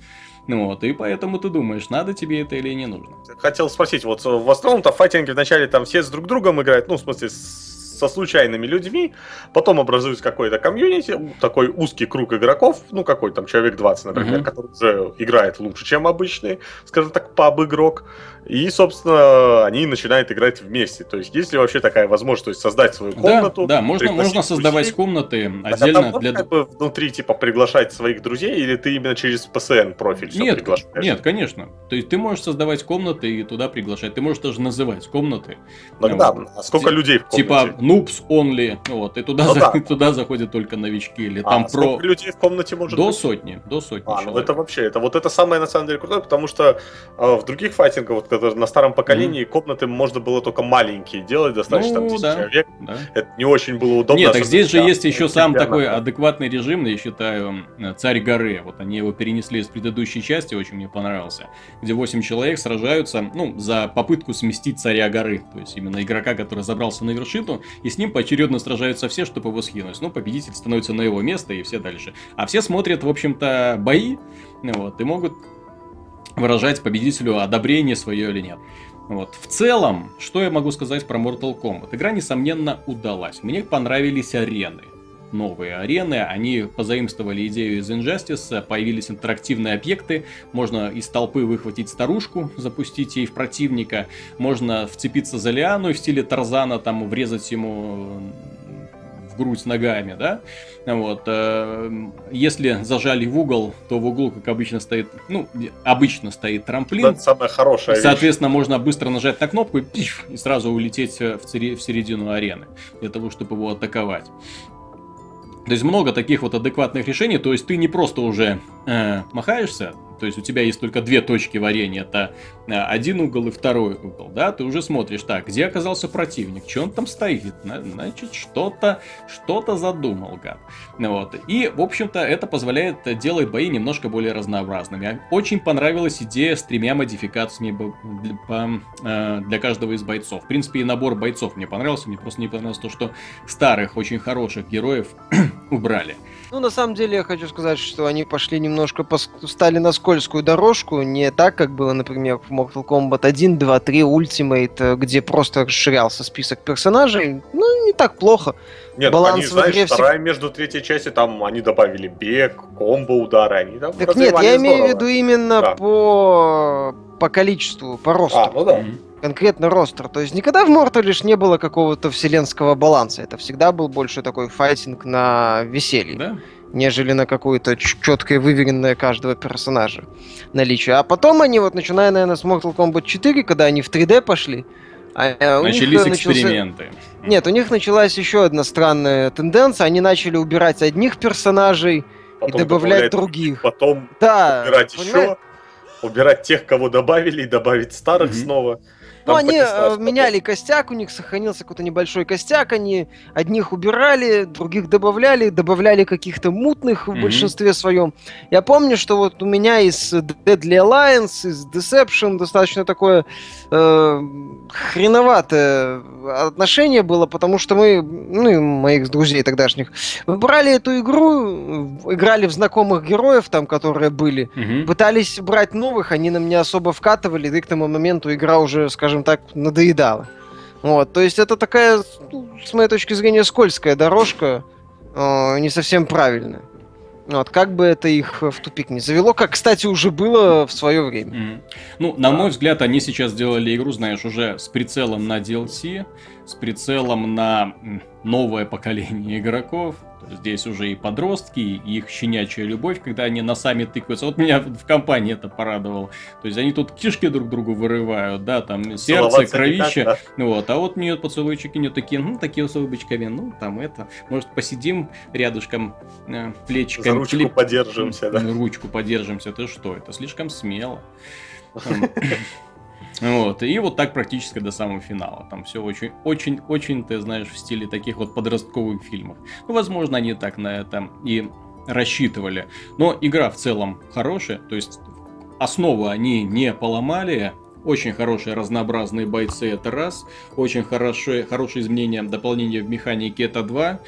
Ну вот, и поэтому ты думаешь, надо тебе это или не нужно. Хотел спросить, вот в основном-то файтинги вначале там все с друг другом играют, ну, в смысле, со случайными людьми, потом образуется какой-то комьюнити, такой узкий круг игроков, ну какой там человек 20, например, mm-hmm. который уже играет лучше, чем обычный, скажем так, паб-игрок, и, собственно, они начинают играть вместе. То есть, есть ли вообще такая возможность то есть, создать свою комнату? Да, да можно, можно создавать комнаты отдельно а для... Как бы внутри, типа, приглашать своих друзей, или ты именно через PSN профиль нет, приглашаешь? Нет, конечно. То есть, ты можешь создавать комнаты и туда приглашать. Ты можешь даже называть комнаты. Ну, да, вот. а сколько Т- людей в комнате? Типа, noobs only, вот, и туда, ну, за... да. туда заходят только новички, или а, там про... людей в комнате может До быть? сотни, до сотни А, ну это вообще, это вот это самое, на самом деле, крутое, потому что э, в других файтингах, вот, когда на старом поколении, mm-hmm. комнаты можно было только маленькие делать, достаточно ну, там 10 да, человек, да. это не очень было удобно. Нет, так здесь же есть еще сам такой адекватный режим, я считаю, Царь горы, вот они его перенесли из предыдущей части, очень мне понравился, где 8 человек сражаются, ну, за попытку сместить Царя горы, то есть именно игрока, который забрался на вершину, и с ним поочередно сражаются все, чтобы его скинуть. Ну, победитель становится на его место и все дальше. А все смотрят, в общем-то, бои, вот, и могут выражать победителю одобрение свое или нет. Вот. В целом, что я могу сказать про Mortal Kombat? Игра, несомненно, удалась. Мне понравились арены новые арены, они позаимствовали идею из Injustice, появились интерактивные объекты, можно из толпы выхватить старушку, запустить ей в противника, можно вцепиться за лиану и в стиле Тарзана там врезать ему в грудь ногами, да, вот, э, если зажали в угол, то в углу, как обычно, стоит, ну, обычно стоит трамплин. Это самая хорошая Соответственно, вещь. можно быстро нажать на кнопку и, пиш, и сразу улететь в, в середину арены, для того, чтобы его атаковать. То есть много таких вот адекватных решений, то есть ты не просто уже э, махаешься, то есть у тебя есть только две точки варенья, это э, один угол и второй угол, да, ты уже смотришь, так, где оказался противник, что он там стоит, значит, что-то, что-то задумал, гад. Вот. И, в общем-то, это позволяет делать бои немножко более разнообразными. Очень понравилась идея с тремя модификациями э, для каждого из бойцов. В принципе, и набор бойцов мне понравился, мне просто не понравилось то, что старых, очень хороших героев убрали. Ну, на самом деле, я хочу сказать, что они пошли немножко, пос... стали на скользкую дорожку, не так, как было, например, в Mortal Kombat 1, 2, 3, Ultimate, где просто расширялся список персонажей. Ну, не так плохо. Нет, Баланс они, знаешь, игре вторая всег... между третьей частью, там они добавили бег, комбо-удары, они там Так нет, я имею в виду именно да. по... по количеству, по росту. А, ну да. Mm-hmm конкретно ростер. То есть никогда в Mortal лишь не было какого-то вселенского баланса. Это всегда был больше такой файтинг на веселье. Да? нежели на какое-то четкое выверенное каждого персонажа наличие. А потом они, вот начиная, наверное, с Mortal Kombat 4, когда они в 3D пошли, а, у Начались них эксперименты. Начался... Нет, у них началась еще одна странная тенденция. Они начали убирать одних персонажей потом и добавлять других. Потом да, убирать понимаете? еще, убирать тех, кого добавили, и добавить старых mm-hmm. снова. Ну, они э, меняли костяк, у них сохранился какой-то небольшой костяк, они одних убирали, других добавляли, добавляли каких-то мутных в mm-hmm. большинстве своем. Я помню, что вот у меня из Deadly Alliance, из Deception достаточно такое э, хреноватое отношение было, потому что мы, ну и моих друзей тогдашних, брали эту игру, играли в знакомых героев там, которые были, mm-hmm. пытались брать новых, они нам не особо вкатывали, да и к тому моменту игра уже, скажем так, надоедала. Вот, то есть это такая, с моей точки зрения, скользкая дорожка, э, не совсем правильная. Вот, как бы это их в тупик не завело, как, кстати, уже было в свое время. Mm. Ну, на мой взгляд, они сейчас сделали игру, знаешь, уже с прицелом на DLC, с прицелом на новое поколение игроков. Здесь уже и подростки, и их щенячья любовь, когда они носами тыкаются. Вот меня в компании это порадовало. То есть они тут кишки друг другу вырывают, да, там сердце, кровище. Да. Вот, а вот нет, поцелуйчики не такие, ну, такие с улыбочками, ну, там это, может, посидим рядышком э, плечиками. За ручку пле... подержимся, да. Ручку подержимся, ты что, это слишком смело. Вот, и вот так практически до самого финала. Там все очень, очень, очень, ты знаешь, в стиле таких вот подростковых фильмов. Ну, возможно, они так на это и рассчитывали. Но игра в целом хорошая, то есть основу они не поломали, очень хорошие разнообразные бойцы, это раз. Очень хорошие, хорошие изменения, дополнения в механике, это два.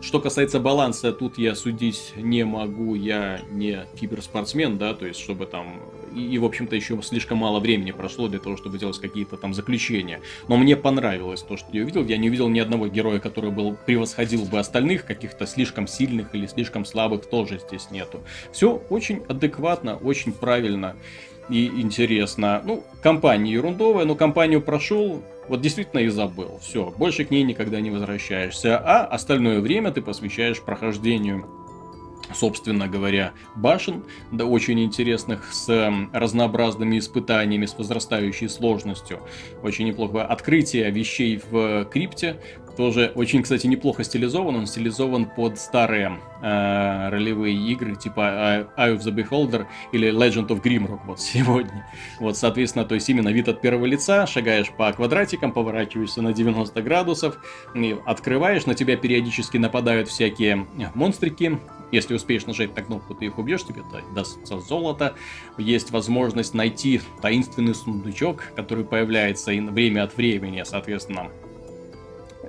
Что касается баланса, тут я судить не могу, я не киберспортсмен, да, то есть чтобы там... И, и в общем-то, еще слишком мало времени прошло для того, чтобы делать какие-то там заключения. Но мне понравилось то, что я увидел. Я не увидел ни одного героя, который был, превосходил бы остальных, каких-то слишком сильных или слишком слабых тоже здесь нету. Все очень адекватно, очень правильно и интересно. Ну, компания ерундовая, но компанию прошел, вот действительно и забыл. Все, больше к ней никогда не возвращаешься. А остальное время ты посвящаешь прохождению собственно говоря, башен, да, очень интересных, с разнообразными испытаниями, с возрастающей сложностью. Очень неплохое открытие вещей в крипте, тоже очень, кстати, неплохо стилизован. Он стилизован под старые э, ролевые игры, типа Eye of the Beholder или Legend of Grimrock вот сегодня. Вот, соответственно, то есть именно вид от первого лица, шагаешь по квадратикам, поворачиваешься на 90 градусов, открываешь, на тебя периодически нападают всякие монстрики, если успеешь нажать на кнопку, ты их убьешь, тебе дастся золото. Есть возможность найти таинственный сундучок, который появляется время от времени, соответственно,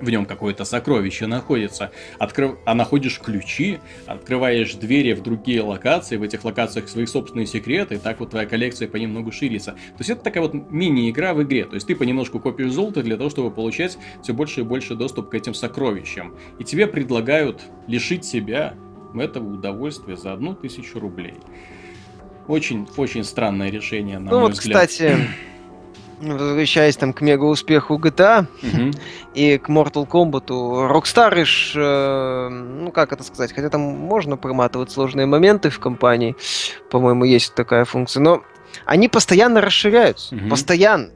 в нем какое-то сокровище находится, открыв... а находишь ключи, открываешь двери в другие локации, в этих локациях свои собственные секреты, и так вот твоя коллекция понемногу ширится. То есть это такая вот мини-игра в игре, то есть ты понемножку копируешь золото для того, чтобы получать все больше и больше доступ к этим сокровищам. И тебе предлагают лишить себя этого удовольствия за одну тысячу рублей. Очень-очень странное решение, на ну мой вот, взгляд. кстати, возвращаясь там к мега успеху GTA угу. и к Mortal Kombat, Rockstar, э, ну как это сказать, хотя там можно проматывать сложные моменты в компании, по-моему, есть такая функция, но они постоянно расширяются, угу. постоянно.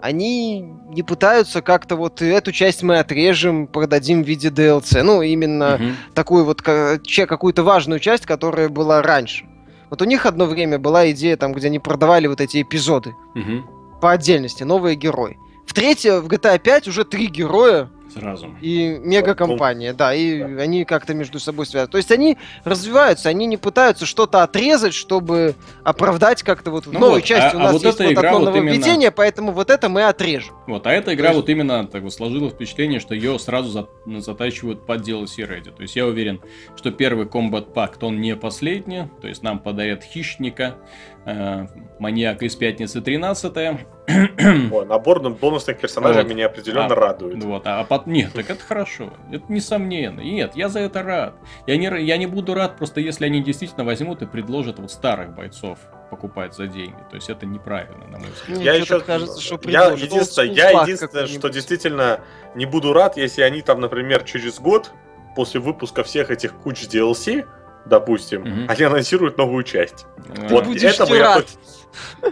Они не пытаются как-то вот эту часть мы отрежем, продадим в виде DLC. Ну, именно угу. такую вот какую-то важную часть, которая была раньше. Вот у них одно время была идея, там, где они продавали вот эти эпизоды. Угу по отдельности, новые герои. В третье, в GTA 5 уже три героя. Сразу. И мега-компания, да, и да. они как-то между собой связаны. То есть они развиваются, они не пытаются что-то отрезать, чтобы оправдать как-то вот в ну новой вот, части а, у а нас а вот есть эта вот игра одно вот нововведение, именно... поэтому вот это мы отрежем. Вот, а эта игра есть... вот именно так вот сложилось впечатление, что ее сразу за... затачивают под DLC Ready. То есть я уверен, что первый Combat Pack, он не последний, то есть нам подарят Хищника, э, Маньяк из Пятницы 13 Ой, набор бонусных персонажей вот. меня определенно а, радует. Вот, а, а под... нет, так это хорошо. Это несомненно. нет, я за это рад. Я не, я не буду рад, просто если они действительно возьмут и предложат вот старых бойцов покупать за деньги. То есть это неправильно, на мой взгляд. я еще кажется, что я единственное, я единственное, что действительно не буду рад, если они там, например, через год после выпуска всех этих куч DLC допустим, угу. они анонсируют новую часть. Ты вот этому я,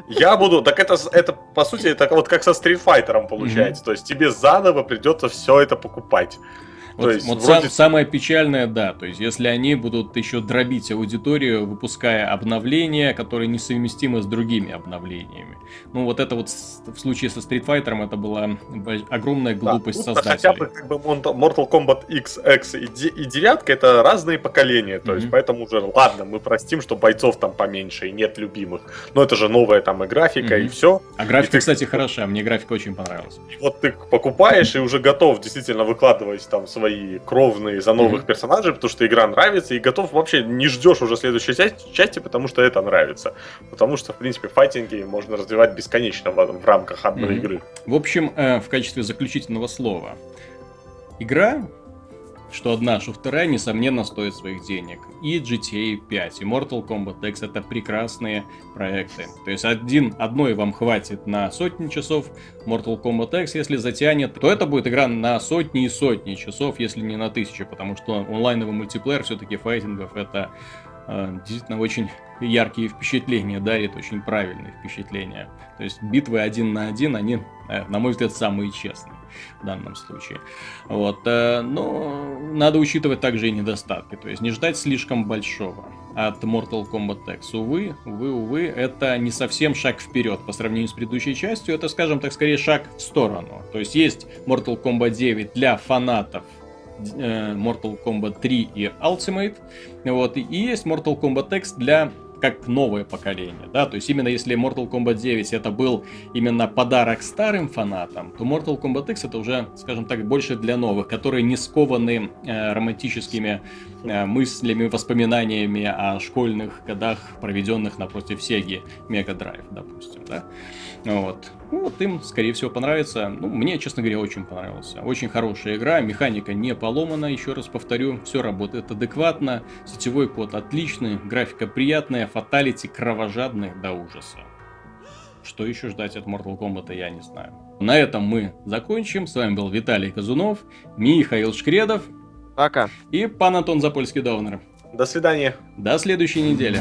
я буду. Так это, это по сути, это вот как со Street Fighter получается. Угу. То есть тебе заново придется все это покупать. Вот, то есть, вот вроде... сам, самое печальное, да, то есть если они будут еще дробить аудиторию, выпуская обновления, которые несовместимы с другими обновлениями. Ну вот это вот в случае со Street Fighter это была огромная глупость да, создателей. Хотя бы как бы Mortal Kombat X, X и, и 9 это разные поколения, то mm-hmm. есть поэтому уже ладно, мы простим, что бойцов там поменьше и нет любимых, но это же новая там и графика mm-hmm. и все. А графика, и ты... кстати, хороша, мне графика очень понравилась. И вот ты покупаешь и уже готов действительно выкладывать там свои кровные за новых mm-hmm. персонажей, потому что игра нравится, и готов вообще не ждешь уже следующей части, потому что это нравится. Потому что, в принципе, файтинги можно развивать бесконечно в, в рамках одной mm-hmm. игры. В общем, э, в качестве заключительного слова. Игра что одна, что вторая, несомненно, стоит своих денег. И GTA 5, и Mortal Kombat X это прекрасные проекты. То есть один, одной вам хватит на сотни часов, Mortal Kombat X, если затянет, то это будет игра на сотни и сотни часов, если не на тысячи, потому что онлайновый мультиплеер все-таки файтингов это действительно очень яркие впечатления дарит, очень правильные впечатления. То есть битвы один на один, они, э, на мой взгляд, самые честные в данном случае. Вот. Э, но надо учитывать также и недостатки, то есть не ждать слишком большого от Mortal Kombat X. Увы, увы, увы, это не совсем шаг вперед по сравнению с предыдущей частью, это, скажем так, скорее шаг в сторону. То есть есть Mortal Kombat 9 для фанатов э, Mortal Kombat 3 и Ultimate, вот, и есть Mortal Kombat X для как новое поколение, да, то есть именно если Mortal Kombat 9 это был именно подарок старым фанатам, то Mortal Kombat X это уже, скажем так, больше для новых, которые не скованы э, романтическими э, мыслями, воспоминаниями о школьных годах, проведенных напротив Sega Mega Drive, допустим, да. Вот. Ну, вот им, скорее всего, понравится. Ну, мне, честно говоря, очень понравился. Очень хорошая игра, механика не поломана, еще раз повторю, все работает адекватно, сетевой код отличный, графика приятная, фаталити кровожадных до ужаса. Что еще ждать от Mortal Kombat, я не знаю. На этом мы закончим. С вами был Виталий Казунов, Михаил Шкредов. Пока. И пан Антон Запольский-Довнер. До свидания. До следующей недели.